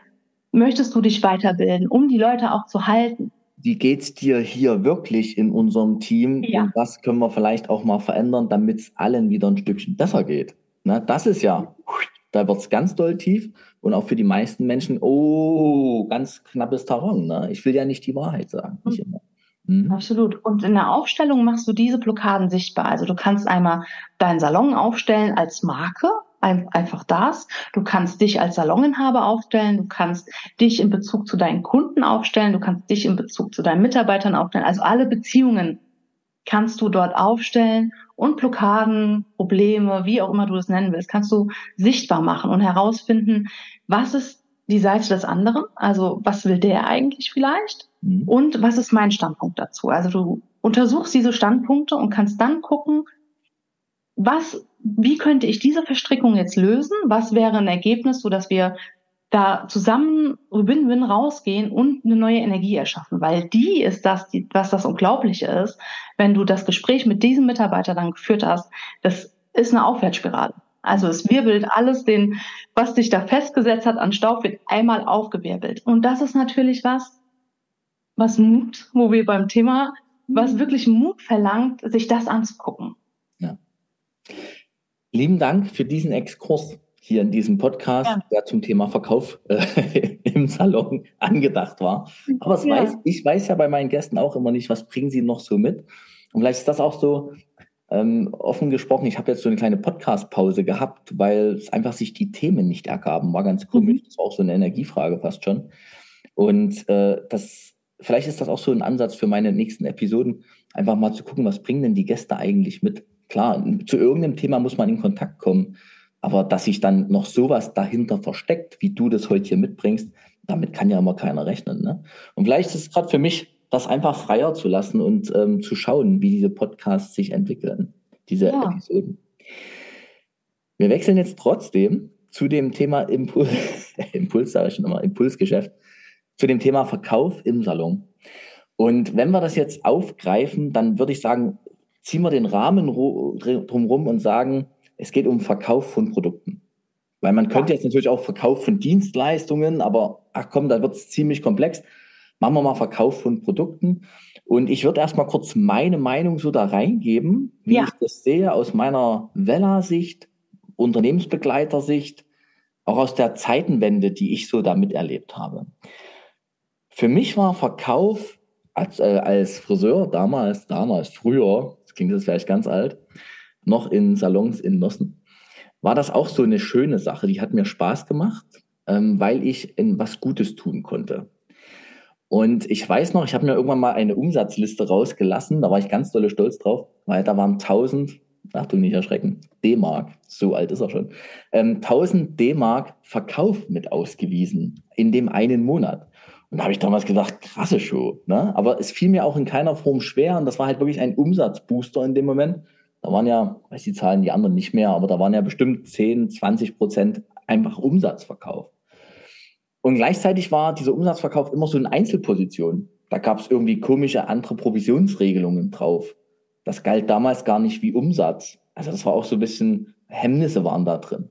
Möchtest du dich weiterbilden, um die Leute auch zu halten? Wie geht's dir hier wirklich in unserem Team? Ja. Und was können wir vielleicht auch mal verändern, damit es allen wieder ein Stückchen besser geht? Na, das ist ja, da wird's ganz doll tief und auch für die meisten Menschen, oh, ganz knappes Terrain. Ne? Ich will ja nicht die Wahrheit sagen. Nicht immer. Mhm. Absolut. Und in der Aufstellung machst du diese Blockaden sichtbar. Also du kannst einmal deinen Salon aufstellen als Marke, einfach das. Du kannst dich als Saloninhaber aufstellen, du kannst dich in Bezug zu deinen Kunden aufstellen, du kannst dich in Bezug zu deinen Mitarbeitern aufstellen. Also alle Beziehungen kannst du dort aufstellen und Blockaden, Probleme, wie auch immer du das nennen willst, kannst du sichtbar machen und herausfinden, was ist die Seite des anderen, also was will der eigentlich vielleicht mhm. und was ist mein Standpunkt dazu. Also du untersuchst diese Standpunkte und kannst dann gucken, was wie könnte ich diese Verstrickung jetzt lösen? Was wäre ein Ergebnis, so dass wir da zusammen Win-Win rausgehen und eine neue Energie erschaffen, weil die ist das, die, was das Unglaubliche ist, wenn du das Gespräch mit diesem Mitarbeiter dann geführt hast, das ist eine Aufwärtsspirale. Also es wirbelt alles, den, was dich da festgesetzt hat an Staub, wird einmal aufgewirbelt. Und das ist natürlich was, was Mut, wo wir beim Thema, was wirklich Mut verlangt, sich das anzugucken. Ja. Lieben Dank für diesen Exkurs. Hier in diesem Podcast, ja. der zum Thema Verkauf äh, im Salon angedacht war. Aber ja. weiß, ich weiß ja bei meinen Gästen auch immer nicht, was bringen sie noch so mit. Und vielleicht ist das auch so ähm, offen gesprochen. Ich habe jetzt so eine kleine Podcast-Pause gehabt, weil es einfach sich die Themen nicht ergaben. War ganz komisch. Mhm. Das war auch so eine Energiefrage fast schon. Und äh, das, vielleicht ist das auch so ein Ansatz für meine nächsten Episoden, einfach mal zu gucken, was bringen denn die Gäste eigentlich mit. Klar, zu irgendeinem Thema muss man in Kontakt kommen, aber dass sich dann noch sowas dahinter versteckt, wie du das heute hier mitbringst, damit kann ja immer keiner rechnen. Ne? Und vielleicht ist es gerade für mich, das einfach freier zu lassen und ähm, zu schauen, wie diese Podcasts sich entwickeln, diese ja. Episoden. Wir wechseln jetzt trotzdem zu dem Thema Impuls, Impuls sage ich schon immer, Impulsgeschäft, zu dem Thema Verkauf im Salon. Und wenn wir das jetzt aufgreifen, dann würde ich sagen, ziehen wir den Rahmen drumherum und sagen, es geht um Verkauf von Produkten. Weil man könnte ja. jetzt natürlich auch Verkauf von Dienstleistungen, aber ach komm, da wird es ziemlich komplex. Machen wir mal Verkauf von Produkten. Und ich würde erstmal kurz meine Meinung so da reingeben, wie ja. ich das sehe aus meiner Vella-Sicht, Unternehmensbegleiter-Sicht, auch aus der Zeitenwende, die ich so da miterlebt habe. Für mich war Verkauf als, äh, als Friseur damals, damals, früher, das klingt jetzt vielleicht ganz alt, noch in Salons in Nossen, war das auch so eine schöne Sache. Die hat mir Spaß gemacht, ähm, weil ich in was Gutes tun konnte. Und ich weiß noch, ich habe mir irgendwann mal eine Umsatzliste rausgelassen, da war ich ganz dolle stolz drauf, weil da waren 1000, Achtung, nicht erschrecken, D-Mark, so alt ist er schon, ähm, 1000 D-Mark Verkauf mit ausgewiesen in dem einen Monat. Und da habe ich damals gedacht, krasse Show. Ne? Aber es fiel mir auch in keiner Form schwer und das war halt wirklich ein Umsatzbooster in dem Moment. Da waren ja, weiß die Zahlen die anderen nicht mehr, aber da waren ja bestimmt 10, 20 Prozent einfach Umsatzverkauf. Und gleichzeitig war dieser Umsatzverkauf immer so in Einzelposition. Da gab es irgendwie komische andere Provisionsregelungen drauf. Das galt damals gar nicht wie Umsatz. Also das war auch so ein bisschen, Hemmnisse waren da drin.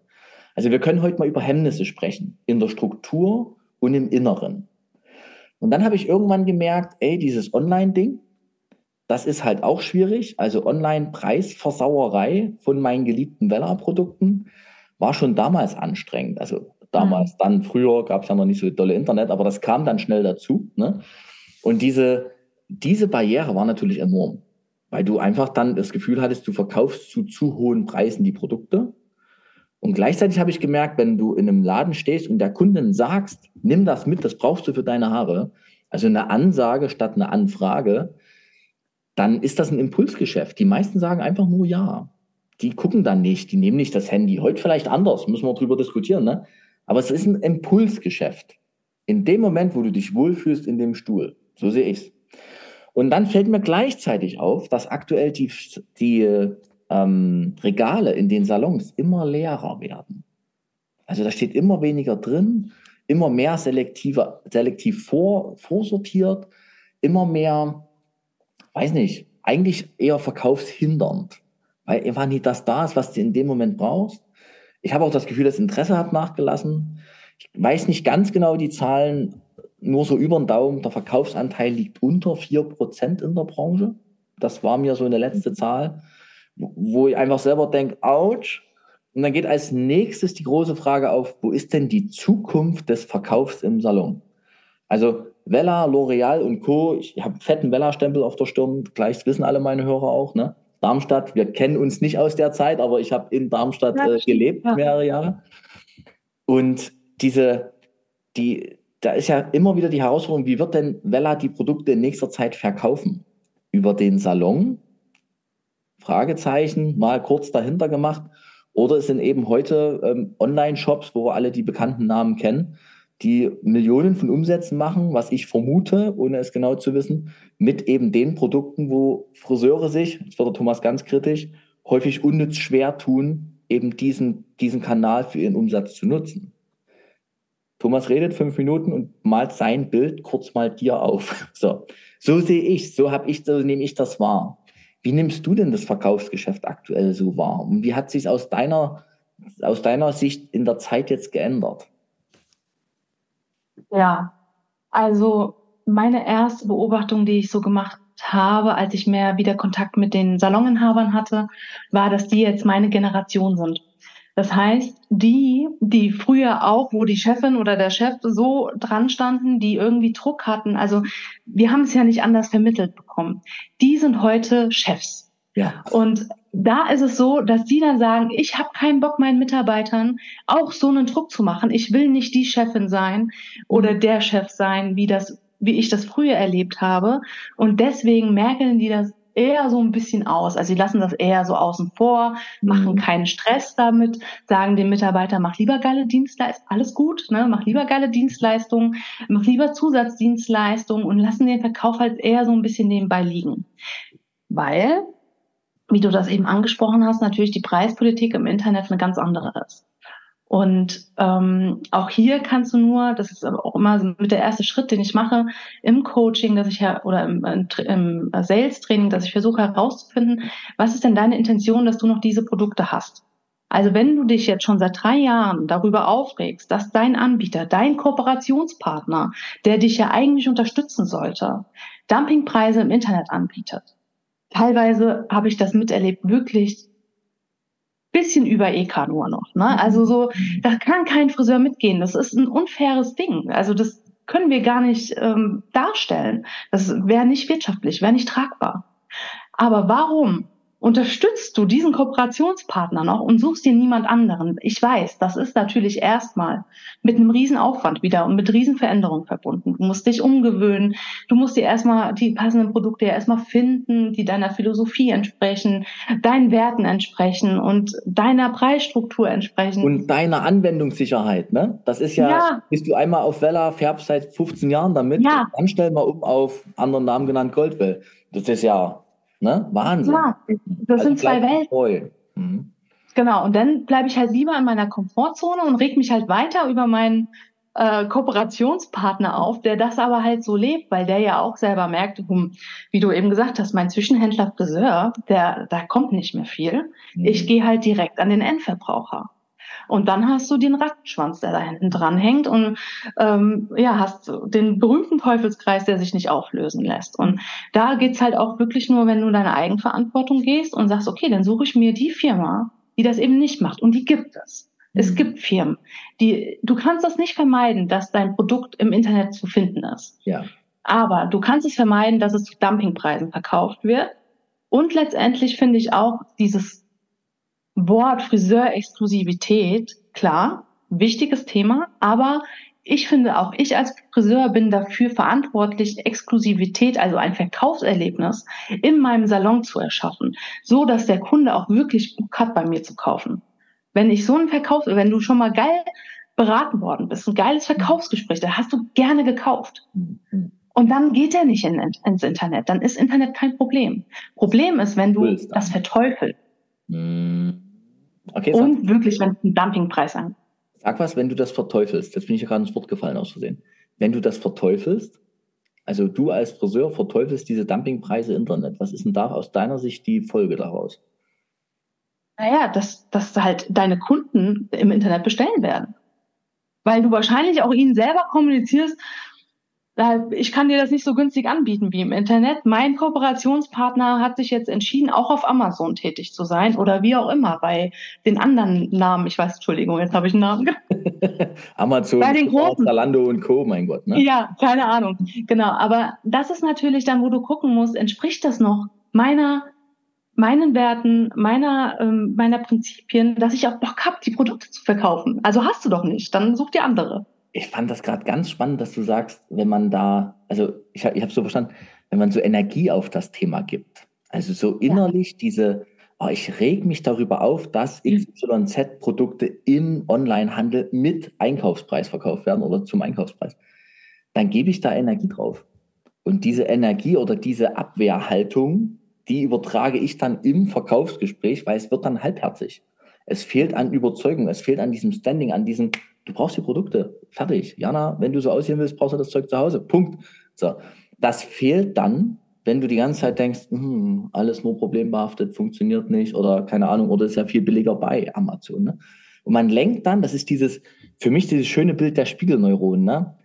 Also wir können heute mal über Hemmnisse sprechen, in der Struktur und im Inneren. Und dann habe ich irgendwann gemerkt, ey, dieses Online-Ding, das ist halt auch schwierig. Also Online-Preisversauerei von meinen geliebten Vella-Produkten war schon damals anstrengend. Also damals, mhm. dann früher gab es ja noch nicht so tolle Internet, aber das kam dann schnell dazu. Ne? Und diese, diese Barriere war natürlich enorm, weil du einfach dann das Gefühl hattest, du verkaufst zu zu hohen Preisen die Produkte und gleichzeitig habe ich gemerkt, wenn du in einem Laden stehst und der Kunden sagst, nimm das mit, das brauchst du für deine Haare, also eine Ansage statt eine Anfrage, dann ist das ein Impulsgeschäft. Die meisten sagen einfach nur ja. Die gucken dann nicht, die nehmen nicht das Handy. Heute vielleicht anders, müssen wir drüber diskutieren, ne? Aber es ist ein Impulsgeschäft. In dem Moment, wo du dich wohlfühlst in dem Stuhl. So sehe ich's. Und dann fällt mir gleichzeitig auf, dass aktuell die, die ähm, Regale in den Salons immer leerer werden. Also da steht immer weniger drin, immer mehr selektiver, selektiv vor, vorsortiert, immer mehr, weiß nicht, eigentlich eher verkaufshindernd, weil einfach nicht das da ist, was du in dem Moment brauchst. Ich habe auch das Gefühl, das Interesse hat nachgelassen. Ich weiß nicht ganz genau die Zahlen, nur so über den Daumen. Der Verkaufsanteil liegt unter 4% in der Branche. Das war mir so eine letzte Zahl wo ich einfach selber denke, ouch. Und dann geht als nächstes die große Frage auf, wo ist denn die Zukunft des Verkaufs im Salon? Also Vella, L'Oreal und Co. Ich habe einen fetten Vella-Stempel auf der Stirn, gleich wissen alle meine Hörer auch. Ne? Darmstadt, wir kennen uns nicht aus der Zeit, aber ich habe in Darmstadt ja, äh, gelebt ja. mehrere Jahre. Und diese, die, da ist ja immer wieder die Herausforderung, wie wird denn Vella die Produkte in nächster Zeit verkaufen? Über den Salon Fragezeichen mal kurz dahinter gemacht. Oder es sind eben heute ähm, Online-Shops, wo wir alle die bekannten Namen kennen, die Millionen von Umsätzen machen, was ich vermute, ohne es genau zu wissen, mit eben den Produkten, wo Friseure sich, jetzt wird der Thomas ganz kritisch, häufig unnütz schwer tun, eben diesen, diesen Kanal für ihren Umsatz zu nutzen. Thomas redet fünf Minuten und malt sein Bild kurz mal dir auf. So, so sehe ich, so habe ich, so nehme ich das wahr. Wie nimmst du denn das Verkaufsgeschäft aktuell so wahr? Und wie hat sich aus deiner, aus deiner Sicht in der Zeit jetzt geändert? Ja, also meine erste Beobachtung, die ich so gemacht habe, als ich mehr wieder Kontakt mit den Saloninhabern hatte, war, dass die jetzt meine Generation sind. Das heißt, die, die früher auch, wo die Chefin oder der Chef so dran standen, die irgendwie Druck hatten, also wir haben es ja nicht anders vermittelt bekommen, die sind heute Chefs. Ja. Und da ist es so, dass die dann sagen, ich habe keinen Bock, meinen Mitarbeitern auch so einen Druck zu machen. Ich will nicht die Chefin sein oder der Chef sein, wie das, wie ich das früher erlebt habe. Und deswegen merken die das eher so ein bisschen aus. Also sie lassen das eher so außen vor, machen mhm. keinen Stress damit, sagen dem Mitarbeiter, mach lieber geile Dienstleistungen, alles gut, ne? mach lieber geile Dienstleistungen, mach lieber Zusatzdienstleistungen und lassen den Verkauf halt eher so ein bisschen nebenbei liegen. Weil wie du das eben angesprochen hast, natürlich die Preispolitik im Internet eine ganz andere ist. Und ähm, auch hier kannst du nur, das ist aber auch immer mit der erste Schritt, den ich mache im Coaching, dass ich ja oder im, im Sales Training, dass ich versuche herauszufinden, was ist denn deine Intention, dass du noch diese Produkte hast. Also wenn du dich jetzt schon seit drei Jahren darüber aufregst, dass dein Anbieter, dein Kooperationspartner, der dich ja eigentlich unterstützen sollte, Dumpingpreise im Internet anbietet, teilweise habe ich das miterlebt, wirklich bisschen über EK nur noch. Ne? Mhm. Also so, da kann kein Friseur mitgehen. Das ist ein unfaires Ding. Also das können wir gar nicht ähm, darstellen. Das wäre nicht wirtschaftlich, wäre nicht tragbar. Aber warum unterstützt du diesen Kooperationspartner noch und suchst dir niemand anderen. Ich weiß, das ist natürlich erstmal mit einem riesen Aufwand wieder und mit riesen Veränderungen verbunden. Du musst dich umgewöhnen, du musst dir erstmal die passenden Produkte ja erstmal finden, die deiner Philosophie entsprechen, deinen Werten entsprechen und deiner Preisstruktur entsprechen. Und deiner Anwendungssicherheit, ne? Das ist ja, ja. bist du einmal auf Vella, färbst seit 15 Jahren damit, ja. dann stell mal um auf anderen Namen genannt Goldwell. Das ist ja Ne? Wahnsinn. Ja, das also sind zwei Welten. Mhm. Genau, und dann bleibe ich halt lieber in meiner Komfortzone und reg mich halt weiter über meinen äh, Kooperationspartner auf, der das aber halt so lebt, weil der ja auch selber merkt, hm, wie du eben gesagt hast, mein Zwischenhändler Friseur, der, da kommt nicht mehr viel. Mhm. Ich gehe halt direkt an den Endverbraucher. Und dann hast du den Rattenschwanz, der da hinten dran hängt und ähm, ja, hast den berühmten Teufelskreis, der sich nicht auflösen lässt. Und da geht's halt auch wirklich nur, wenn du deine Eigenverantwortung gehst und sagst, okay, dann suche ich mir die Firma, die das eben nicht macht. Und die gibt es. Es mhm. gibt Firmen, die, du kannst das nicht vermeiden, dass dein Produkt im Internet zu finden ist. Ja. Aber du kannst es vermeiden, dass es zu Dumpingpreisen verkauft wird. Und letztendlich finde ich auch dieses Wort Friseurexklusivität, klar, wichtiges Thema, aber ich finde auch, ich als Friseur bin dafür verantwortlich, Exklusivität, also ein Verkaufserlebnis in meinem Salon zu erschaffen, so dass der Kunde auch wirklich Bock hat, bei mir zu kaufen. Wenn ich so einen Verkauf, wenn du schon mal geil beraten worden bist, ein geiles Verkaufsgespräch, da hast du gerne gekauft. Und dann geht er nicht in, ins Internet. Dann ist Internet kein Problem. Problem ist, wenn du das verteufelst. Mhm. Okay, und wirklich, wenn es einen Dumpingpreis an. Sag was, wenn du das verteufelst. Jetzt bin ich ja gerade ins Wort gefallen aus Versehen. Wenn du das verteufelst, also du als Friseur verteufelst diese Dumpingpreise Internet. Was ist denn da aus deiner Sicht die Folge daraus? Naja, dass, dass halt deine Kunden im Internet bestellen werden. Weil du wahrscheinlich auch ihnen selber kommunizierst, ich kann dir das nicht so günstig anbieten wie im Internet. Mein Kooperationspartner hat sich jetzt entschieden, auch auf Amazon tätig zu sein oder wie auch immer bei den anderen Namen. Ich weiß, Entschuldigung, jetzt habe ich einen Namen. Amazon, bei den großen. Zalando und Co. Mein Gott. Ne? Ja, keine Ahnung. Genau, aber das ist natürlich dann, wo du gucken musst, entspricht das noch meiner meinen Werten, meiner, ähm, meiner Prinzipien, dass ich auch Bock habe, die Produkte zu verkaufen. Also hast du doch nicht, dann such dir andere ich fand das gerade ganz spannend, dass du sagst, wenn man da, also ich, ich habe so verstanden, wenn man so Energie auf das Thema gibt, also so innerlich ja. diese, oh, ich reg mich darüber auf, dass XYZ-Produkte im Onlinehandel mit Einkaufspreis verkauft werden oder zum Einkaufspreis, dann gebe ich da Energie drauf. Und diese Energie oder diese Abwehrhaltung, die übertrage ich dann im Verkaufsgespräch, weil es wird dann halbherzig. Es fehlt an Überzeugung, es fehlt an diesem Standing, an diesem, du brauchst die Produkte, fertig. Jana, wenn du so aussehen willst, brauchst du das Zeug zu Hause, Punkt. So, das fehlt dann, wenn du die ganze Zeit denkst, hm, alles nur problembehaftet, funktioniert nicht oder keine Ahnung, oder ist ja viel billiger bei Amazon. Ne? Und man lenkt dann, das ist dieses, für mich dieses schöne Bild der Spiegelneuronen, ne?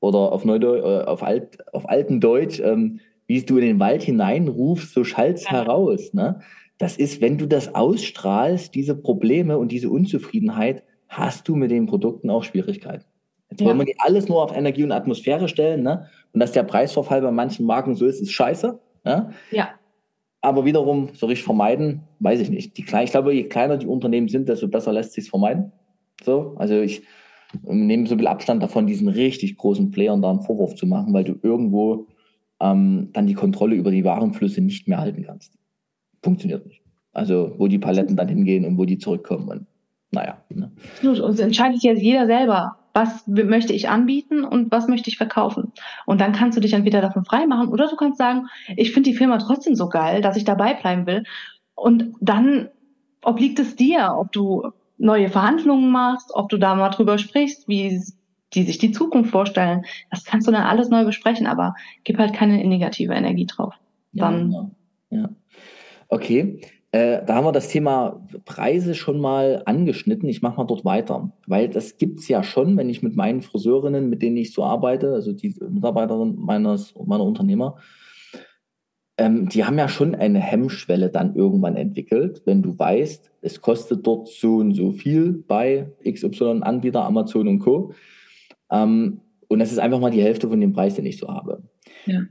oder auf, Neudeu äh, auf, Alt, auf alten Deutsch, ähm, wie du in den Wald hineinrufst, so schallt's ja. heraus. Ne? das ist, wenn du das ausstrahlst, diese Probleme und diese Unzufriedenheit, hast du mit den Produkten auch Schwierigkeiten. Jetzt ja. wollen wir die alles nur auf Energie und Atmosphäre stellen, ne? Und dass der Preisverfall bei manchen Marken so ist, ist scheiße. Ja. ja. Aber wiederum, soll ich vermeiden? Weiß ich nicht. Die klein, ich glaube, je kleiner die Unternehmen sind, desto besser lässt sich vermeiden. So, also ich ähm, nehme so viel Abstand davon, diesen richtig großen Playern da einen Vorwurf zu machen, weil du irgendwo ähm, dann die Kontrolle über die Warenflüsse nicht mehr halten kannst. Funktioniert nicht. Also wo die Paletten dann hingehen und wo die zurückkommen. Und, naja. Ne. Und es entscheidet jetzt jeder selber, was möchte ich anbieten und was möchte ich verkaufen. Und dann kannst du dich entweder davon freimachen oder du kannst sagen, ich finde die Firma trotzdem so geil, dass ich dabei bleiben will. Und dann obliegt es dir, ob du neue Verhandlungen machst, ob du da mal drüber sprichst, wie die sich die Zukunft vorstellen. Das kannst du dann alles neu besprechen, aber gib halt keine negative Energie drauf. Dann ja, genau. ja. Okay, äh, da haben wir das Thema Preise schon mal angeschnitten. Ich mache mal dort weiter, weil das gibt's ja schon, wenn ich mit meinen Friseurinnen, mit denen ich so arbeite, also die Mitarbeiterin meines meiner Unternehmer, ähm, die haben ja schon eine Hemmschwelle dann irgendwann entwickelt, wenn du weißt, es kostet dort so und so viel bei XY-Anbieter, Amazon und Co. Ähm, und das ist einfach mal die Hälfte von dem Preis, den ich so habe. Ja.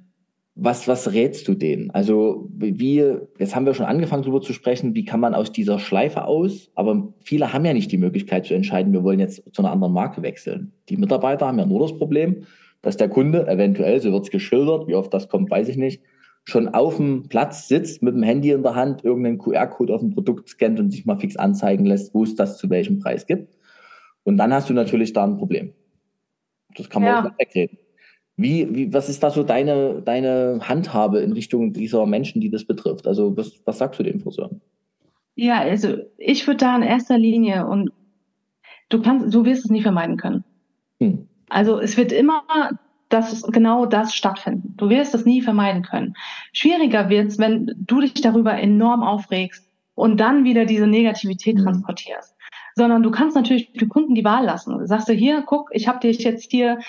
Was, was rätst du denen? Also, wie, jetzt haben wir schon angefangen darüber zu sprechen, wie kann man aus dieser Schleife aus, aber viele haben ja nicht die Möglichkeit zu entscheiden, wir wollen jetzt zu einer anderen Marke wechseln. Die Mitarbeiter haben ja nur das Problem, dass der Kunde eventuell, so wird es geschildert, wie oft das kommt, weiß ich nicht, schon auf dem Platz sitzt mit dem Handy in der Hand, irgendeinen QR-Code auf dem Produkt scannt und sich mal fix anzeigen lässt, wo es das zu welchem Preis gibt. Und dann hast du natürlich da ein Problem. Das kann man ja. auch wegreden. Wie, wie, was ist da so deine, deine Handhabe in Richtung dieser Menschen, die das betrifft? Also was, was sagst du dem Friseuren? Ja, also ich würde da in erster Linie und du kannst, du wirst es nie vermeiden können. Hm. Also es wird immer das genau das stattfinden. Du wirst es nie vermeiden können. Schwieriger wird es, wenn du dich darüber enorm aufregst und dann wieder diese Negativität hm. transportierst. Sondern du kannst natürlich für Kunden die Wahl lassen. Sagst du hier, guck, ich habe dir jetzt hier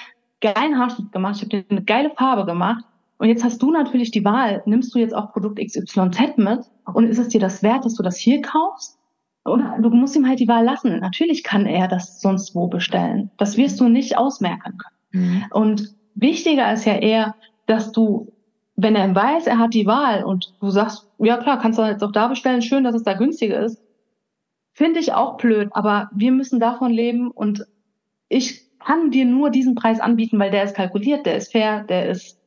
geilen Haarschnitt gemacht, ich habe dir eine geile Farbe gemacht und jetzt hast du natürlich die Wahl, nimmst du jetzt auch Produkt XYZ mit und ist es dir das wert, dass du das hier kaufst? Oder du musst ihm halt die Wahl lassen. Natürlich kann er das sonst wo bestellen. Das wirst du nicht ausmerken können. Mhm. Und wichtiger ist ja eher, dass du, wenn er weiß, er hat die Wahl und du sagst, ja klar, kannst du jetzt auch da bestellen, schön, dass es da günstiger ist, finde ich auch blöd, aber wir müssen davon leben und ich kann dir nur diesen Preis anbieten, weil der ist kalkuliert, der ist fair, der ist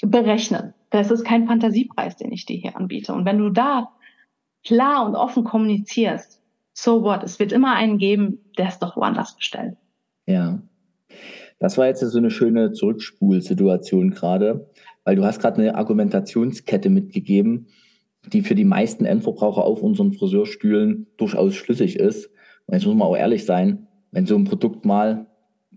berechnet. Das ist kein Fantasiepreis, den ich dir hier anbiete. Und wenn du da klar und offen kommunizierst, so what, es wird immer einen geben, der es doch woanders bestellt. Ja. Das war jetzt so eine schöne Zurückspulsituation gerade, weil du hast gerade eine Argumentationskette mitgegeben, die für die meisten Endverbraucher auf unseren Friseurstühlen durchaus schlüssig ist. Und jetzt muss man auch ehrlich sein, wenn so ein Produkt mal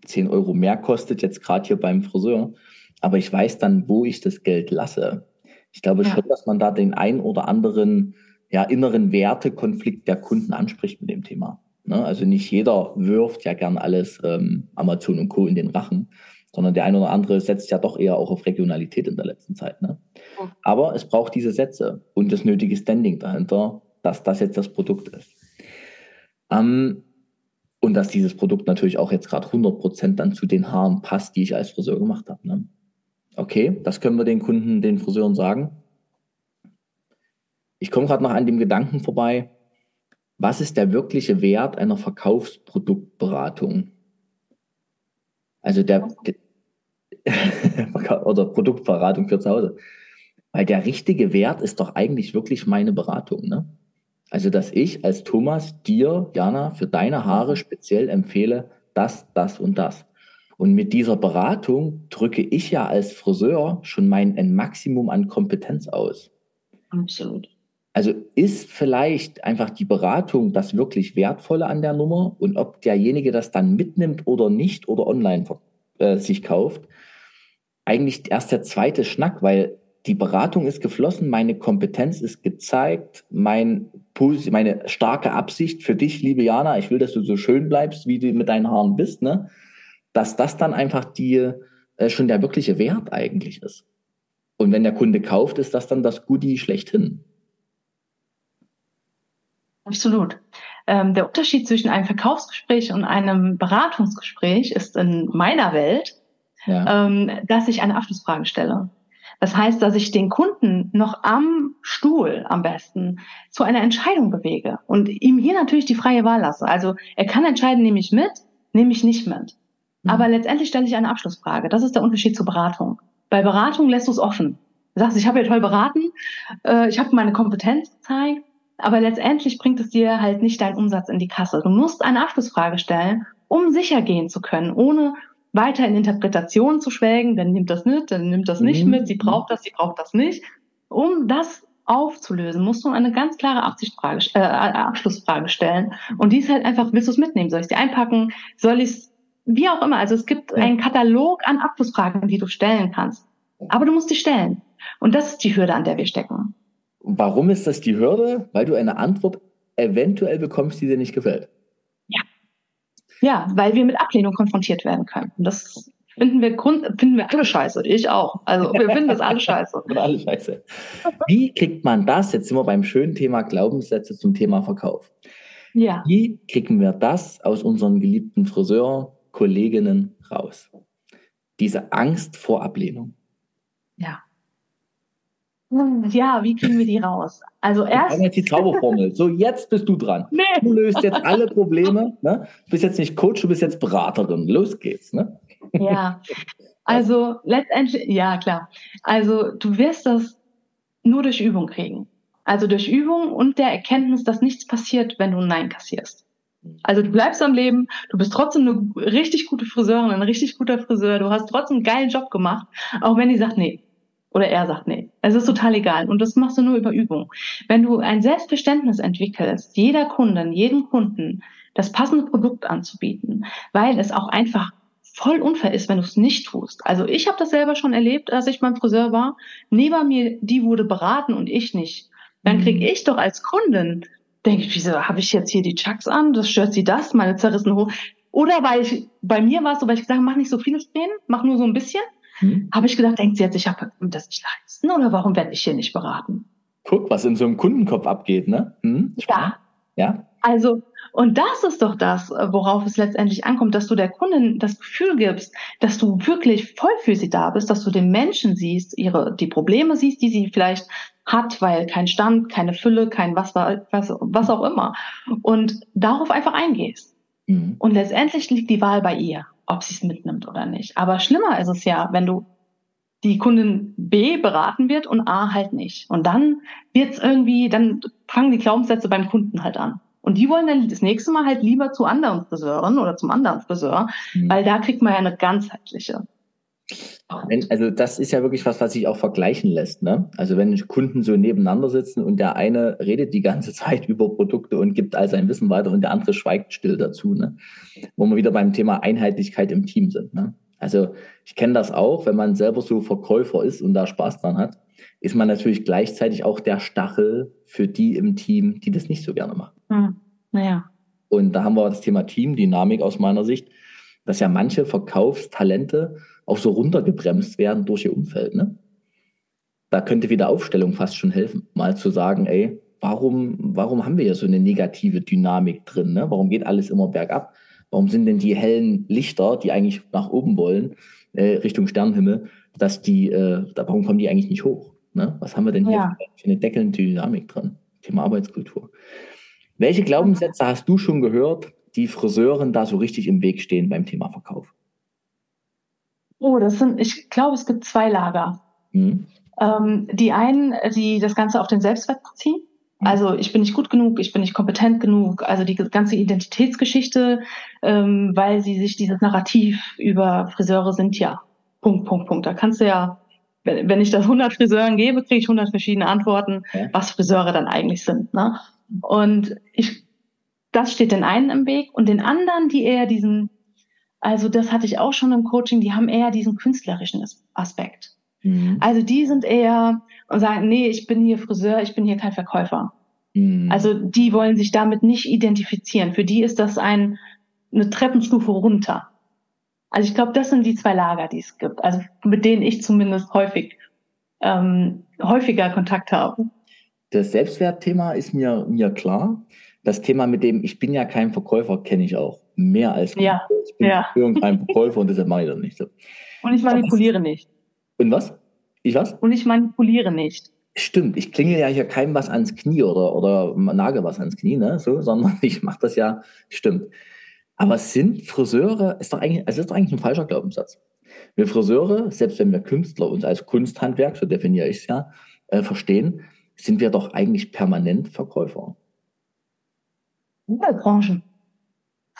10 Euro mehr kostet, jetzt gerade hier beim Friseur. Aber ich weiß dann, wo ich das Geld lasse. Ich glaube ja. schon, dass man da den ein oder anderen ja, inneren Wertekonflikt der Kunden anspricht mit dem Thema. Ne? Also nicht jeder wirft ja gern alles ähm, Amazon und Co. in den Rachen, sondern der eine oder andere setzt ja doch eher auch auf Regionalität in der letzten Zeit. Ne? Ja. Aber es braucht diese Sätze und das nötige Standing dahinter, dass das jetzt das Produkt ist. Ähm, und dass dieses Produkt natürlich auch jetzt gerade 100% dann zu den Haaren passt, die ich als Friseur gemacht habe. Ne? Okay, das können wir den Kunden, den Friseuren sagen. Ich komme gerade noch an dem Gedanken vorbei, was ist der wirkliche Wert einer Verkaufsproduktberatung? Also der, der oder Produktberatung für zu Hause. Weil der richtige Wert ist doch eigentlich wirklich meine Beratung, ne? Also, dass ich als Thomas dir, Jana, für deine Haare speziell empfehle, das, das und das. Und mit dieser Beratung drücke ich ja als Friseur schon mein ein Maximum an Kompetenz aus. Absolut. Also ist vielleicht einfach die Beratung das wirklich Wertvolle an der Nummer und ob derjenige das dann mitnimmt oder nicht oder online äh, sich kauft, eigentlich erst der zweite Schnack, weil die Beratung ist geflossen, meine Kompetenz ist gezeigt, mein, meine starke Absicht für dich, liebe Jana, ich will, dass du so schön bleibst, wie du mit deinen Haaren bist, ne? dass das dann einfach die, äh, schon der wirkliche Wert eigentlich ist. Und wenn der Kunde kauft, ist das dann das Goodie schlechthin. Absolut. Ähm, der Unterschied zwischen einem Verkaufsgespräch und einem Beratungsgespräch ist in meiner Welt, ja. ähm, dass ich eine Abschlussfrage stelle. Das heißt, dass ich den Kunden noch am Stuhl am besten zu einer Entscheidung bewege und ihm hier natürlich die freie Wahl lasse. Also er kann entscheiden, nehme ich mit, nehme ich nicht mit. Mhm. Aber letztendlich stelle ich eine Abschlussfrage. Das ist der Unterschied zur Beratung. Bei Beratung lässt du es offen. Du sagst, ich habe ja toll beraten, äh, ich habe meine Kompetenz gezeigt, aber letztendlich bringt es dir halt nicht deinen Umsatz in die Kasse. Du musst eine Abschlussfrage stellen, um sicher gehen zu können, ohne weiter in Interpretation zu schwelgen, dann nimmt das nicht, dann nimmt das nicht mhm. mit, sie braucht das, sie braucht das nicht. Um das aufzulösen, musst du eine ganz klare Absichtfrage, äh, Abschlussfrage stellen. Und die ist halt einfach, willst du es mitnehmen? Soll ich sie einpacken? Soll ich es, wie auch immer. Also es gibt ja. einen Katalog an Abschlussfragen, die du stellen kannst. Aber du musst die stellen. Und das ist die Hürde, an der wir stecken. Warum ist das die Hürde? Weil du eine Antwort eventuell bekommst, die dir nicht gefällt. Ja. Weil wir mit Ablehnung konfrontiert werden können. Und das finden wir Grund, finden wir alle scheiße. Ich auch. Also wir finden das alle scheiße. alle scheiße. Wie kriegt man das? Jetzt sind wir beim schönen Thema Glaubenssätze zum Thema Verkauf. Ja. Wie kriegen wir das aus unseren geliebten Friseur-Kolleginnen raus? Diese Angst vor Ablehnung. Ja. Ja, wie kriegen wir die raus? Also erst. jetzt die Zauberformel. So, jetzt bist du dran. Nee. Du löst jetzt alle Probleme. Ne? Du bist jetzt nicht Coach, du bist jetzt Beraterin. Los geht's. Ne? Ja. Also letztendlich, ja klar. Also du wirst das nur durch Übung kriegen. Also durch Übung und der Erkenntnis, dass nichts passiert, wenn du ein Nein kassierst. Also du bleibst am Leben, du bist trotzdem eine richtig gute Friseurin, ein richtig guter Friseur, du hast trotzdem einen geilen Job gemacht, auch wenn die sagt, nee, oder er sagt, nee, es ist total egal. Und das machst du nur über Übung. Wenn du ein Selbstverständnis entwickelst, jeder Kunden, jeden Kunden das passende Produkt anzubieten, weil es auch einfach voll unfair ist, wenn du es nicht tust. Also ich habe das selber schon erlebt, als ich beim Friseur war. Neben mir, die wurde beraten und ich nicht. Dann krieg mhm. ich doch als Kundin, denke ich, wieso habe ich jetzt hier die Chucks an? Das stört sie das, meine zerrissene Hose. Oder weil ich, bei mir war es so, weil ich gesagt habe, mach nicht so viele Strähnen, mach nur so ein bisschen. Hm? Habe ich gedacht, denkt sie jetzt, ich habe das nicht leisten oder warum werde ich hier nicht beraten? Guck, was in so einem Kundenkopf abgeht, ne? Hm? Ja. Ja. Also, und das ist doch das, worauf es letztendlich ankommt, dass du der Kundin das Gefühl gibst, dass du wirklich voll für sie da bist, dass du den Menschen siehst, ihre, die Probleme siehst, die sie vielleicht hat, weil kein Stand, keine Fülle, kein was, was, was auch immer. Und darauf einfach eingehst. Mhm. Und letztendlich liegt die Wahl bei ihr ob sie es mitnimmt oder nicht. Aber schlimmer ist es ja, wenn du die Kundin B beraten wird und A halt nicht. Und dann wird's irgendwie, dann fangen die Glaubenssätze beim Kunden halt an. Und die wollen dann das nächste Mal halt lieber zu anderen Friseuren oder zum anderen Friseur, mhm. weil da kriegt man ja eine ganzheitliche also das ist ja wirklich was, was sich auch vergleichen lässt. Ne? Also wenn Kunden so nebeneinander sitzen und der eine redet die ganze Zeit über Produkte und gibt all sein Wissen weiter und der andere schweigt still dazu. Ne? Wo wir wieder beim Thema Einheitlichkeit im Team sind. Ne? Also ich kenne das auch, wenn man selber so Verkäufer ist und da Spaß dran hat, ist man natürlich gleichzeitig auch der Stachel für die im Team, die das nicht so gerne machen. Hm. Naja. Und da haben wir das Thema Teamdynamik aus meiner Sicht, dass ja manche Verkaufstalente auch so runtergebremst werden durch ihr Umfeld. Ne? Da könnte wieder Aufstellung fast schon helfen, mal zu sagen, ey, warum, warum haben wir hier so eine negative Dynamik drin? Ne? Warum geht alles immer bergab? Warum sind denn die hellen Lichter, die eigentlich nach oben wollen, äh, Richtung Sternenhimmel, dass die, äh, warum kommen die eigentlich nicht hoch? Ne? Was haben wir denn hier ja. für eine deckelnde Dynamik drin? Thema Arbeitskultur. Welche Glaubenssätze hast du schon gehört, die Friseuren da so richtig im Weg stehen beim Thema Verkauf? Oh, das sind, ich glaube, es gibt zwei Lager. Mhm. Ähm, die einen, die das Ganze auf den Selbstwert beziehen. Mhm. Also ich bin nicht gut genug, ich bin nicht kompetent genug, also die ganze Identitätsgeschichte, ähm, weil sie sich dieses Narrativ über Friseure sind ja Punkt, Punkt, Punkt. Da kannst du ja, wenn, wenn ich das 100 Friseuren gebe, kriege ich 100 verschiedene Antworten, ja. was Friseure dann eigentlich sind. Ne? Und ich, das steht den einen im Weg und den anderen, die eher diesen also das hatte ich auch schon im Coaching, die haben eher diesen künstlerischen Aspekt. Mhm. Also die sind eher und sagen, nee, ich bin hier Friseur, ich bin hier kein Verkäufer. Mhm. Also die wollen sich damit nicht identifizieren. Für die ist das ein, eine Treppenstufe runter. Also ich glaube, das sind die zwei Lager, die es gibt. Also mit denen ich zumindest häufig ähm, häufiger Kontakt habe. Das Selbstwertthema ist mir, mir klar. das Thema mit dem, ich bin ja kein Verkäufer, kenne ich auch. Mehr als ja. ich bin ja. kein Verkäufer und deshalb mache ich das nicht so. Und ich manipuliere nicht. Und was? Ich was? Und ich manipuliere nicht. Stimmt, ich klingel ja hier keinem was ans Knie oder, oder nagel was ans Knie, ne? So, sondern ich mache das ja, stimmt. Aber sind Friseure, ist doch eigentlich, also ist doch eigentlich ein falscher Glaubenssatz. Wir Friseure, selbst wenn wir Künstler uns als Kunsthandwerk, so definiere ich es ja, äh, verstehen, sind wir doch eigentlich permanent Verkäufer. Branchen.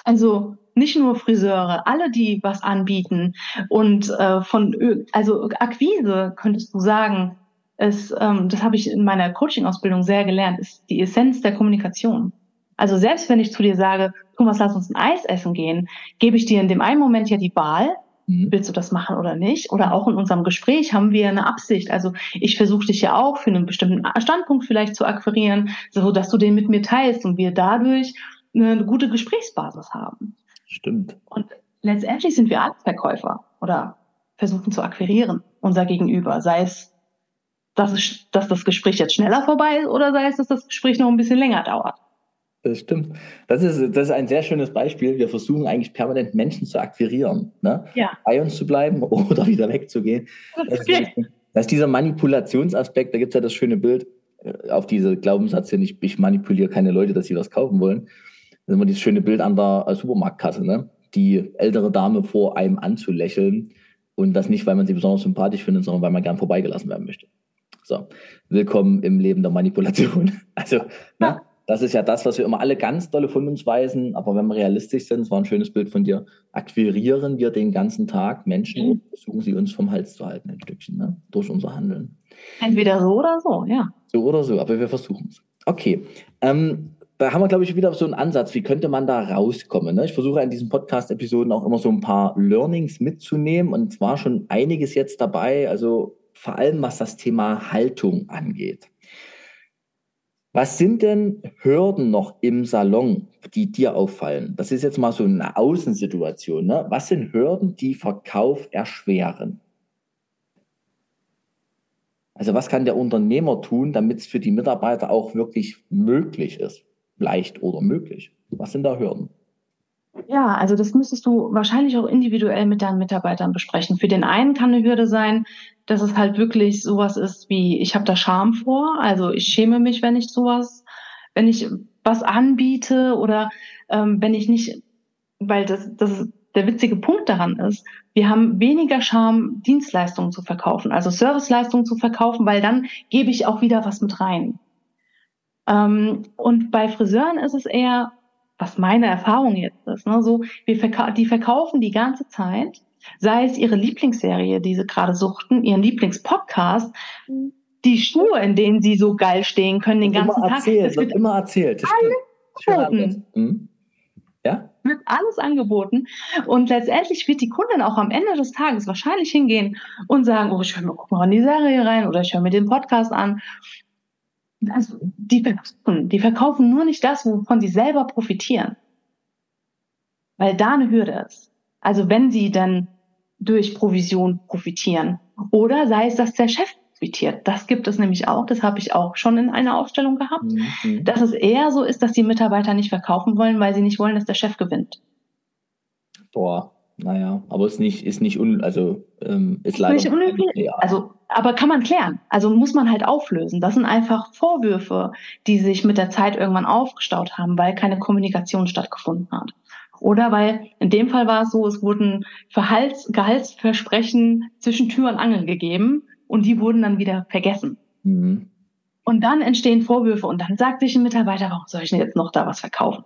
Also nicht nur Friseure, alle, die was anbieten und äh, von, also Akquise könntest du sagen, ist, ähm, das habe ich in meiner Coaching-Ausbildung sehr gelernt, ist die Essenz der Kommunikation. Also selbst wenn ich zu dir sage, Thomas, lass uns ein Eis essen gehen, gebe ich dir in dem einen Moment ja die Wahl, mhm. willst du das machen oder nicht? Oder auch in unserem Gespräch haben wir eine Absicht. Also ich versuche dich ja auch für einen bestimmten Standpunkt vielleicht zu akquirieren, so dass du den mit mir teilst und wir dadurch eine gute Gesprächsbasis haben. Stimmt. Und letztendlich sind wir alle Verkäufer oder versuchen zu akquirieren, unser Gegenüber. Sei es, dass, es, dass das Gespräch jetzt schneller vorbei ist oder sei es, dass das Gespräch noch ein bisschen länger dauert. Das stimmt. Das ist, das ist ein sehr schönes Beispiel. Wir versuchen eigentlich permanent Menschen zu akquirieren, ne? ja. bei uns zu bleiben oder wieder wegzugehen. Das, ist, das ist dieser Manipulationsaspekt. Da gibt es ja das schöne Bild äh, auf diese Glaubenssatz hin, ich, ich manipuliere keine Leute, dass sie was kaufen wollen. Das ist immer dieses schöne Bild an der Supermarktkasse, ne? die ältere Dame vor einem anzulächeln und das nicht, weil man sie besonders sympathisch findet, sondern weil man gern vorbeigelassen werden möchte. So, willkommen im Leben der Manipulation. Also, ne? Das ist ja das, was wir immer alle ganz dolle von uns weisen. Aber wenn wir realistisch sind, es war ein schönes Bild von dir, akquirieren wir den ganzen Tag Menschen und versuchen sie uns vom Hals zu halten, ein Stückchen, ne? durch unser Handeln. Entweder so oder so, ja. So oder so, aber wir versuchen es. Okay. Ähm, da haben wir, glaube ich, wieder so einen Ansatz. Wie könnte man da rauskommen? Ne? Ich versuche in diesen Podcast-Episoden auch immer so ein paar Learnings mitzunehmen. Und zwar schon einiges jetzt dabei, also vor allem was das Thema Haltung angeht. Was sind denn Hürden noch im Salon, die dir auffallen? Das ist jetzt mal so eine Außensituation. Ne? Was sind Hürden, die Verkauf erschweren? Also was kann der Unternehmer tun, damit es für die Mitarbeiter auch wirklich möglich ist? Leicht oder möglich? Was sind da Hürden? Ja, also das müsstest du wahrscheinlich auch individuell mit deinen Mitarbeitern besprechen. Für den einen kann eine Hürde sein, dass es halt wirklich sowas ist wie, ich habe da Scham vor, also ich schäme mich, wenn ich sowas, wenn ich was anbiete oder ähm, wenn ich nicht, weil das, das der witzige Punkt daran ist, wir haben weniger Scham, Dienstleistungen zu verkaufen, also Serviceleistungen zu verkaufen, weil dann gebe ich auch wieder was mit rein. Ähm, und bei Friseuren ist es eher, was meine Erfahrung jetzt ist, ne, so, wir verka die verkaufen die ganze Zeit, sei es ihre Lieblingsserie, die sie gerade suchten, ihren Lieblingspodcast, die Schuhe, in denen sie so geil stehen können den ganzen immer Tag. Erzählt, es wird immer erzählt. Alles angeboten. Hm? Ja? Wird alles angeboten. Und letztendlich wird die Kundin auch am Ende des Tages wahrscheinlich hingehen und sagen, oh, ich höre mir, guck mal in die Serie rein oder ich höre mir den Podcast an. Also, die verkaufen, die verkaufen nur nicht das, wovon sie selber profitieren. Weil da eine Hürde ist. Also wenn sie dann durch Provision profitieren. Oder sei es, dass der Chef profitiert. Das gibt es nämlich auch. Das habe ich auch schon in einer Ausstellung gehabt. Mhm. Dass es eher so ist, dass die Mitarbeiter nicht verkaufen wollen, weil sie nicht wollen, dass der Chef gewinnt. Boah, naja, aber ist nicht, ist nicht un, also ähm, ist leider nicht unüblich. Ja. Also, aber kann man klären. Also muss man halt auflösen. Das sind einfach Vorwürfe, die sich mit der Zeit irgendwann aufgestaut haben, weil keine Kommunikation stattgefunden hat. Oder weil in dem Fall war es so, es wurden Verhalts Gehaltsversprechen zwischen Tür und Angel gegeben und die wurden dann wieder vergessen. Mhm. Und dann entstehen Vorwürfe und dann sagt sich ein Mitarbeiter, warum soll ich denn jetzt noch da was verkaufen?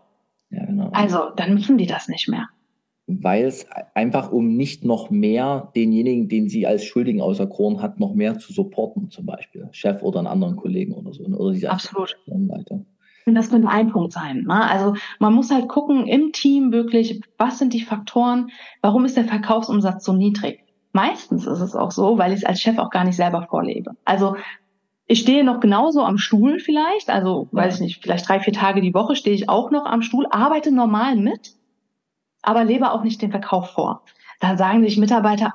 Ja, genau. Also, dann müssen die das nicht mehr weil es einfach um nicht noch mehr denjenigen, den sie als Schuldigen auserkoren hat, noch mehr zu supporten, zum Beispiel Chef oder einen anderen Kollegen oder so. Oder diese Absolut. Weiter. Und das könnte ein Punkt sein. Ne? Also man muss halt gucken im Team wirklich, was sind die Faktoren, warum ist der Verkaufsumsatz so niedrig? Meistens ist es auch so, weil ich es als Chef auch gar nicht selber vorlebe. Also ich stehe noch genauso am Stuhl vielleicht, also weiß ich nicht, vielleicht drei, vier Tage die Woche stehe ich auch noch am Stuhl, arbeite normal mit, aber lebe auch nicht den Verkauf vor. Dann sagen sich Mitarbeiter,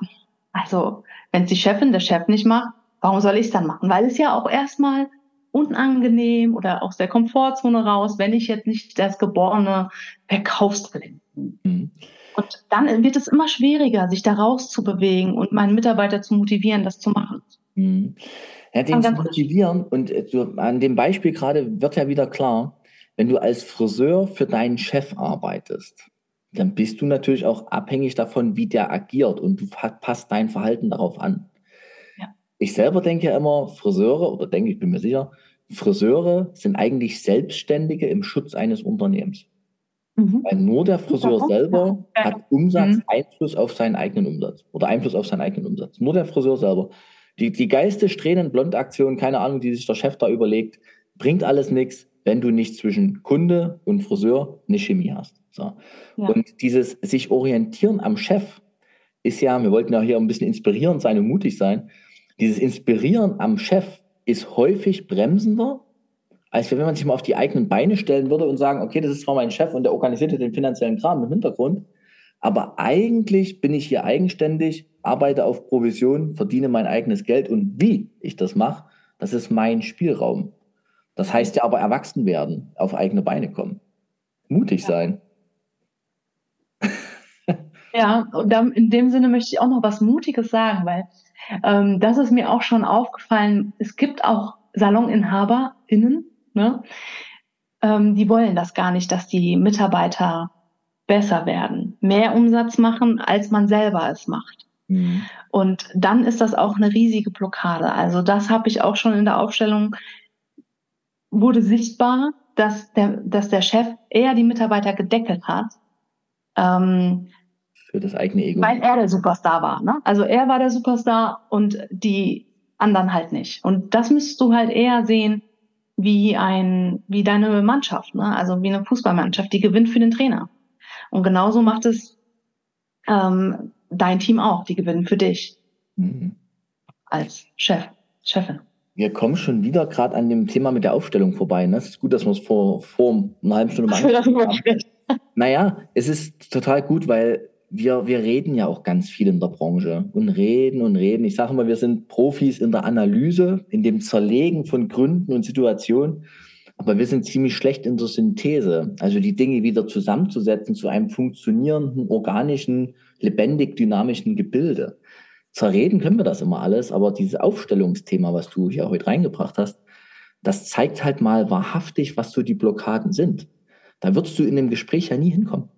also wenn es die Chefin, der Chef nicht macht, warum soll ich es dann machen? Weil es ja auch erstmal unangenehm oder aus der Komfortzone raus, wenn ich jetzt nicht das geborene Verkaufstalent bin. Mhm. Und dann wird es immer schwieriger, sich da rauszubewegen und meinen Mitarbeiter zu motivieren, das zu machen. Mhm. Ja, den zu motivieren und äh, du, an dem Beispiel gerade wird ja wieder klar, wenn du als Friseur für deinen Chef arbeitest, dann bist du natürlich auch abhängig davon, wie der agiert und du passt dein Verhalten darauf an. Ja. Ich selber denke ja immer, Friseure, oder denke ich, bin mir sicher, Friseure sind eigentlich Selbstständige im Schutz eines Unternehmens. Mhm. Weil nur der Friseur selber ja. hat Umsatz, mhm. Einfluss auf seinen eigenen Umsatz oder Einfluss auf seinen eigenen Umsatz. Nur der Friseur selber. Die, die geilste Strähnen-Blond-Aktion, keine Ahnung, die sich der Chef da überlegt, bringt alles nichts, wenn du nicht zwischen Kunde und Friseur eine Chemie hast. So. Ja. Und dieses sich orientieren am Chef ist ja, wir wollten ja hier ein bisschen inspirierend sein und mutig sein. Dieses Inspirieren am Chef ist häufig bremsender, als wenn man sich mal auf die eigenen Beine stellen würde und sagen, okay, das ist zwar mein Chef und der organisiert den finanziellen Kram im Hintergrund, aber eigentlich bin ich hier eigenständig, arbeite auf Provision, verdiene mein eigenes Geld und wie ich das mache, das ist mein Spielraum. Das heißt ja aber erwachsen werden, auf eigene Beine kommen, mutig ja. sein. Ja, und in dem Sinne möchte ich auch noch was Mutiges sagen, weil ähm, das ist mir auch schon aufgefallen. Es gibt auch SaloninhaberInnen, ne? Ähm, die wollen das gar nicht, dass die Mitarbeiter besser werden, mehr Umsatz machen, als man selber es macht. Mhm. Und dann ist das auch eine riesige Blockade. Also das habe ich auch schon in der Aufstellung, wurde sichtbar, dass der, dass der Chef eher die Mitarbeiter gedeckelt hat. Ähm, Für das eigene Ego. Weil er der Superstar war. Ne? Also er war der Superstar und die anderen halt nicht. Und das müsstest du halt eher sehen wie ein, wie deine Mannschaft, ne? also wie eine Fußballmannschaft, die gewinnt für den Trainer. Und genauso macht es ähm, dein Team auch, die gewinnen für dich mhm. als Chef, Chefin. Wir kommen schon wieder gerade an dem Thema mit der Aufstellung vorbei. Ne? Es ist gut, dass wir es vor, vor einer halben Stunde mal haben. Naja, es ist total gut, weil wir, wir reden ja auch ganz viel in der Branche und reden und reden. Ich sage immer, wir sind Profis in der Analyse, in dem Zerlegen von Gründen und Situationen. Aber wir sind ziemlich schlecht in der Synthese, also die Dinge wieder zusammenzusetzen zu einem funktionierenden, organischen, lebendig dynamischen Gebilde. Zerreden können wir das immer alles, aber dieses Aufstellungsthema, was du hier heute reingebracht hast, das zeigt halt mal wahrhaftig, was so die Blockaden sind. Da würdest du in dem Gespräch ja nie hinkommen.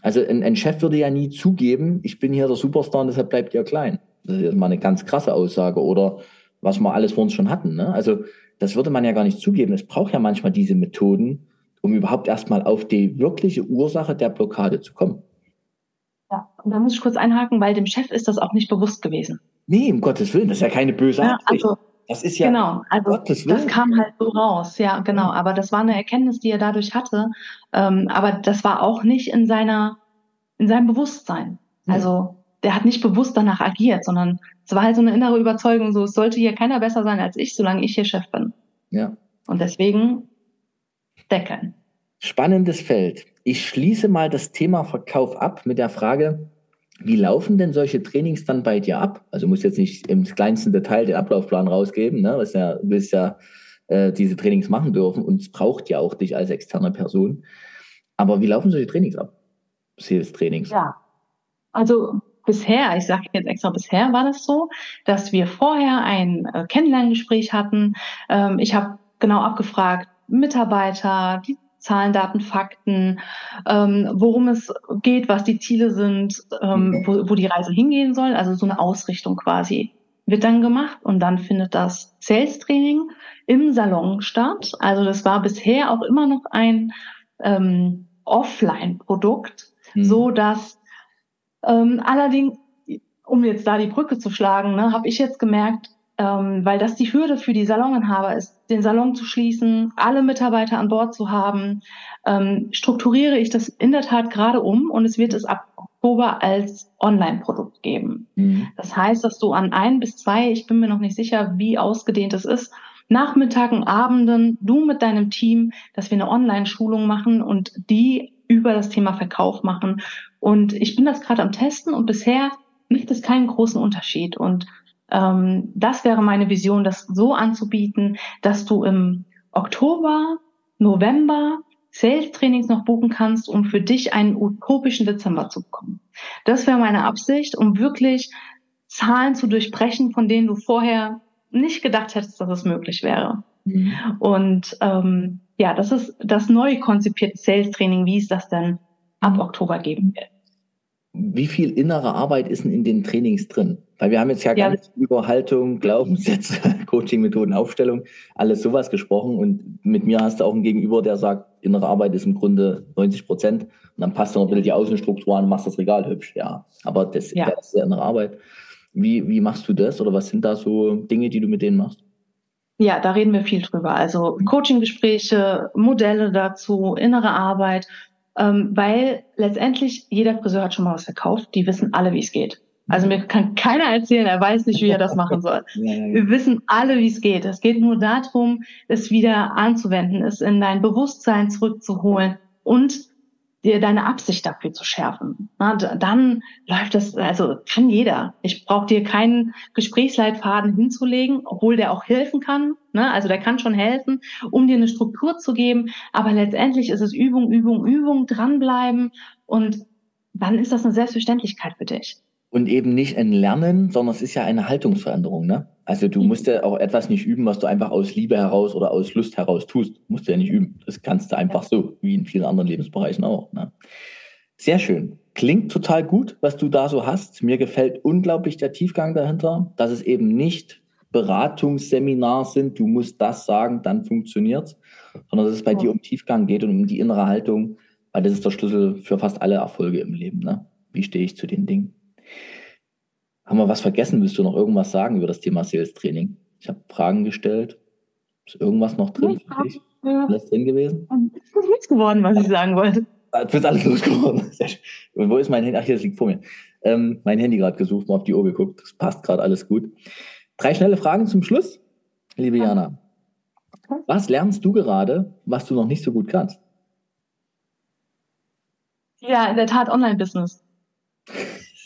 Also ein, ein Chef würde ja nie zugeben, ich bin hier der Superstar und deshalb bleibt ihr klein. Das ist mal eine ganz krasse Aussage oder was wir alles vor uns schon hatten. Ne? Also das würde man ja gar nicht zugeben. Es braucht ja manchmal diese Methoden, um überhaupt erstmal auf die wirkliche Ursache der Blockade zu kommen. Und da muss ich kurz einhaken, weil dem Chef ist das auch nicht bewusst gewesen. Nee, um Gottes Willen, das ist ja keine böse Absicht. Ja, also, das ist ja genau, also Gottes Willen. das kam halt so raus, ja, genau. Ja. Aber das war eine Erkenntnis, die er dadurch hatte. Ähm, aber das war auch nicht in seiner, in seinem Bewusstsein. Ja. Also der hat nicht bewusst danach agiert, sondern es war halt so eine innere Überzeugung, so es sollte hier keiner besser sein als ich, solange ich hier Chef bin. Ja. Und deswegen deckeln. Spannendes Feld. Ich schließe mal das Thema Verkauf ab mit der Frage, wie laufen denn solche Trainings dann bei dir ab? Also muss jetzt nicht im kleinsten Detail den Ablaufplan rausgeben, ne? Was ja, du willst ja äh, diese Trainings machen dürfen und es braucht ja auch dich als externe Person. Aber wie laufen solche Trainings ab? Sales-Trainings? Ja, also bisher, ich sage jetzt extra bisher, war das so, dass wir vorher ein äh, Kennenlerngespräch hatten. Ähm, ich habe genau abgefragt, Mitarbeiter, die Zahlen, Daten, Fakten, ähm, worum es geht, was die Ziele sind, ähm, wo, wo die Reise hingehen soll. Also so eine Ausrichtung quasi wird dann gemacht und dann findet das Sales Training im Salon statt. Also das war bisher auch immer noch ein ähm, Offline-Produkt, mhm. so dass ähm, allerdings, um jetzt da die Brücke zu schlagen, ne, habe ich jetzt gemerkt, ähm, weil das die Hürde für die Saloninhaber ist, den Salon zu schließen, alle Mitarbeiter an Bord zu haben, ähm, strukturiere ich das in der Tat gerade um und es wird es ab Oktober als Online-Produkt geben. Mhm. Das heißt, dass du an ein bis zwei, ich bin mir noch nicht sicher, wie ausgedehnt es ist, Nachmittagen, Abenden, du mit deinem Team, dass wir eine Online-Schulung machen und die über das Thema Verkauf machen. Und ich bin das gerade am Testen und bisher macht es keinen großen Unterschied. Und ähm, das wäre meine Vision, das so anzubieten, dass du im Oktober, November Sales-Trainings noch buchen kannst, um für dich einen utopischen Dezember zu bekommen. Das wäre meine Absicht, um wirklich Zahlen zu durchbrechen, von denen du vorher nicht gedacht hättest, dass es möglich wäre. Mhm. Und ähm, ja, das ist das neu konzipierte Sales-Training, wie es das dann ab Oktober geben wird. Wie viel innere Arbeit ist denn in den Trainings drin? Weil wir haben jetzt ja, ja. ganz über Haltung, Glaubenssätze, Coaching-Methoden, Aufstellung, alles sowas gesprochen. Und mit mir hast du auch einen Gegenüber, der sagt, innere Arbeit ist im Grunde 90 Prozent. Und dann passt du noch ein bisschen die Außenstruktur an und machst das Regal hübsch. Ja, aber das, ja. das ist ja innere Arbeit. Wie, wie machst du das oder was sind da so Dinge, die du mit denen machst? Ja, da reden wir viel drüber. Also Coaching-Gespräche, Modelle dazu, innere Arbeit ähm, weil letztendlich jeder Friseur hat schon mal was verkauft. Die wissen alle, wie es geht. Also mir kann keiner erzählen, er weiß nicht, wie er das machen soll. Wir wissen alle, wie es geht. Es geht nur darum, es wieder anzuwenden, es in dein Bewusstsein zurückzuholen und dir deine Absicht dafür zu schärfen. Na, dann läuft das, also kann jeder. Ich brauche dir keinen Gesprächsleitfaden hinzulegen, obwohl der auch helfen kann. Ne? Also der kann schon helfen, um dir eine Struktur zu geben. Aber letztendlich ist es Übung, Übung, Übung, dranbleiben und dann ist das eine Selbstverständlichkeit für dich. Und eben nicht ein Lernen, sondern es ist ja eine Haltungsveränderung. Ne? Also du mhm. musst ja auch etwas nicht üben, was du einfach aus Liebe heraus oder aus Lust heraus tust. Musst du ja nicht üben. Das kannst du einfach so, wie in vielen anderen Lebensbereichen auch. Ne? Sehr schön. Klingt total gut, was du da so hast. Mir gefällt unglaublich der Tiefgang dahinter, dass es eben nicht Beratungsseminar sind, du musst das sagen, dann funktioniert's, sondern dass es bei ja. dir um Tiefgang geht und um die innere Haltung, weil das ist der Schlüssel für fast alle Erfolge im Leben. Ne? Wie stehe ich zu den Dingen? Haben wir was vergessen? Willst du noch irgendwas sagen über das Thema Sales Training? Ich habe Fragen gestellt. Ist irgendwas noch drin für dich? Ja. Alles drin gewesen? Es ist nichts geworden, was ich sagen wollte. Ah, du bist alles losgeworden. Wo ist mein Handy? Ach, hier, das liegt vor mir. Ähm, mein Handy gerade gesucht, mal auf die Uhr geguckt. Das passt gerade alles gut. Drei schnelle Fragen zum Schluss, liebe Jana. Was lernst du gerade, was du noch nicht so gut kannst? Ja, in der Tat Online-Business.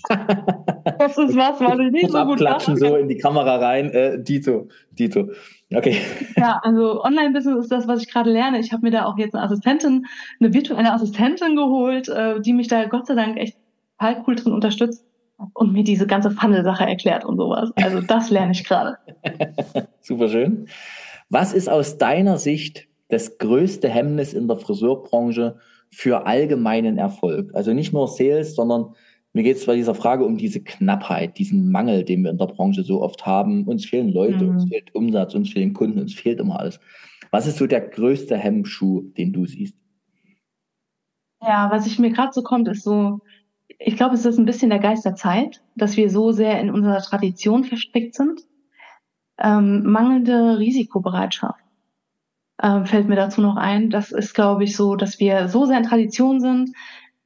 das ist was, was ich nicht so gut abklatschen so in die Kamera rein. Äh, Dito, Dito. Okay. Ja, also Online-Business ist das, was ich gerade lerne. Ich habe mir da auch jetzt eine Assistentin, eine virtuelle Assistentin geholt, äh, die mich da Gott sei Dank echt total cool drin unterstützt und mir diese ganze Funnel-Sache erklärt und sowas. Also das lerne ich gerade. Super schön. Was ist aus deiner Sicht das größte Hemmnis in der Friseurbranche für allgemeinen Erfolg? Also nicht nur Sales, sondern mir geht es bei dieser Frage um diese Knappheit, diesen Mangel, den wir in der Branche so oft haben. Uns fehlen Leute, mhm. uns fehlt Umsatz, uns fehlen Kunden, uns fehlt immer alles. Was ist so der größte Hemmschuh, den du siehst? Ja, was ich mir gerade so kommt, ist so, ich glaube, es ist ein bisschen der Geist der Zeit, dass wir so sehr in unserer Tradition verstrickt sind. Ähm, mangelnde Risikobereitschaft äh, fällt mir dazu noch ein. Das ist, glaube ich, so, dass wir so sehr in Tradition sind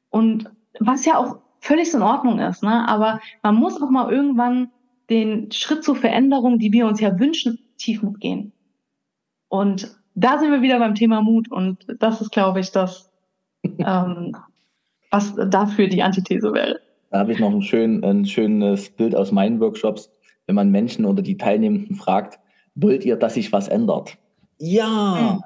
und was ja auch völlig in Ordnung ist, ne? Aber man muss auch mal irgendwann den Schritt zur Veränderung, die wir uns ja wünschen, tief mitgehen. Und da sind wir wieder beim Thema Mut und das ist, glaube ich, das, ähm, was dafür die Antithese wäre. Da habe ich noch ein, schön, ein schönes Bild aus meinen Workshops, wenn man Menschen oder die Teilnehmenden fragt, wollt ihr, dass sich was ändert? Ja. Hm.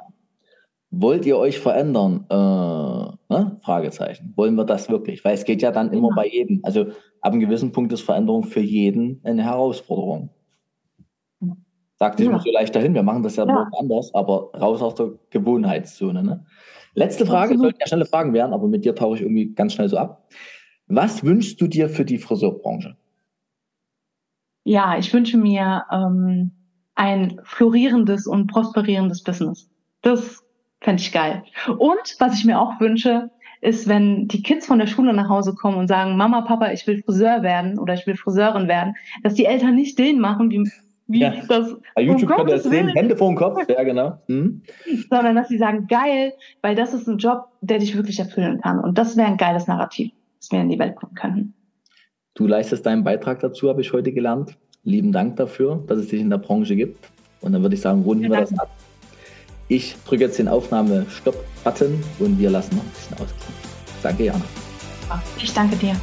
Wollt ihr euch verändern? Äh, ne? Fragezeichen. Wollen wir das wirklich? Weil es geht ja dann immer ja. bei jedem. Also ab einem gewissen Punkt ist Veränderung für jeden eine Herausforderung. Sagt sich ja. immer so leicht dahin, wir machen das ja, ja. anders, aber raus aus der Gewohnheitszone. Ne? Letzte Frage, sollten ja schnelle Fragen werden, aber mit dir tauche ich irgendwie ganz schnell so ab. Was wünschst du dir für die Friseurbranche? Ja, ich wünsche mir ähm, ein florierendes und prosperierendes Business. Das fände ich geil. Und was ich mir auch wünsche, ist, wenn die Kids von der Schule nach Hause kommen und sagen, Mama, Papa, ich will Friseur werden oder ich will Friseurin werden, dass die Eltern nicht den machen, wie wie ja. das. Bei YouTube ihr das sehen, Hände vor dem Kopf, ja genau. Mhm. Sondern dass sie sagen, geil, weil das ist ein Job, der dich wirklich erfüllen kann. Und das wäre ein geiles Narrativ, das wir in die Welt bringen können. Du leistest deinen Beitrag dazu, habe ich heute gelernt. Lieben Dank dafür, dass es dich in der Branche gibt. Und dann würde ich sagen, runden ja, wir das ab. Ich drücke jetzt den Aufnahme-Stopp-Button und wir lassen noch ein bisschen ausklingen. Danke, Jana. Ich danke dir.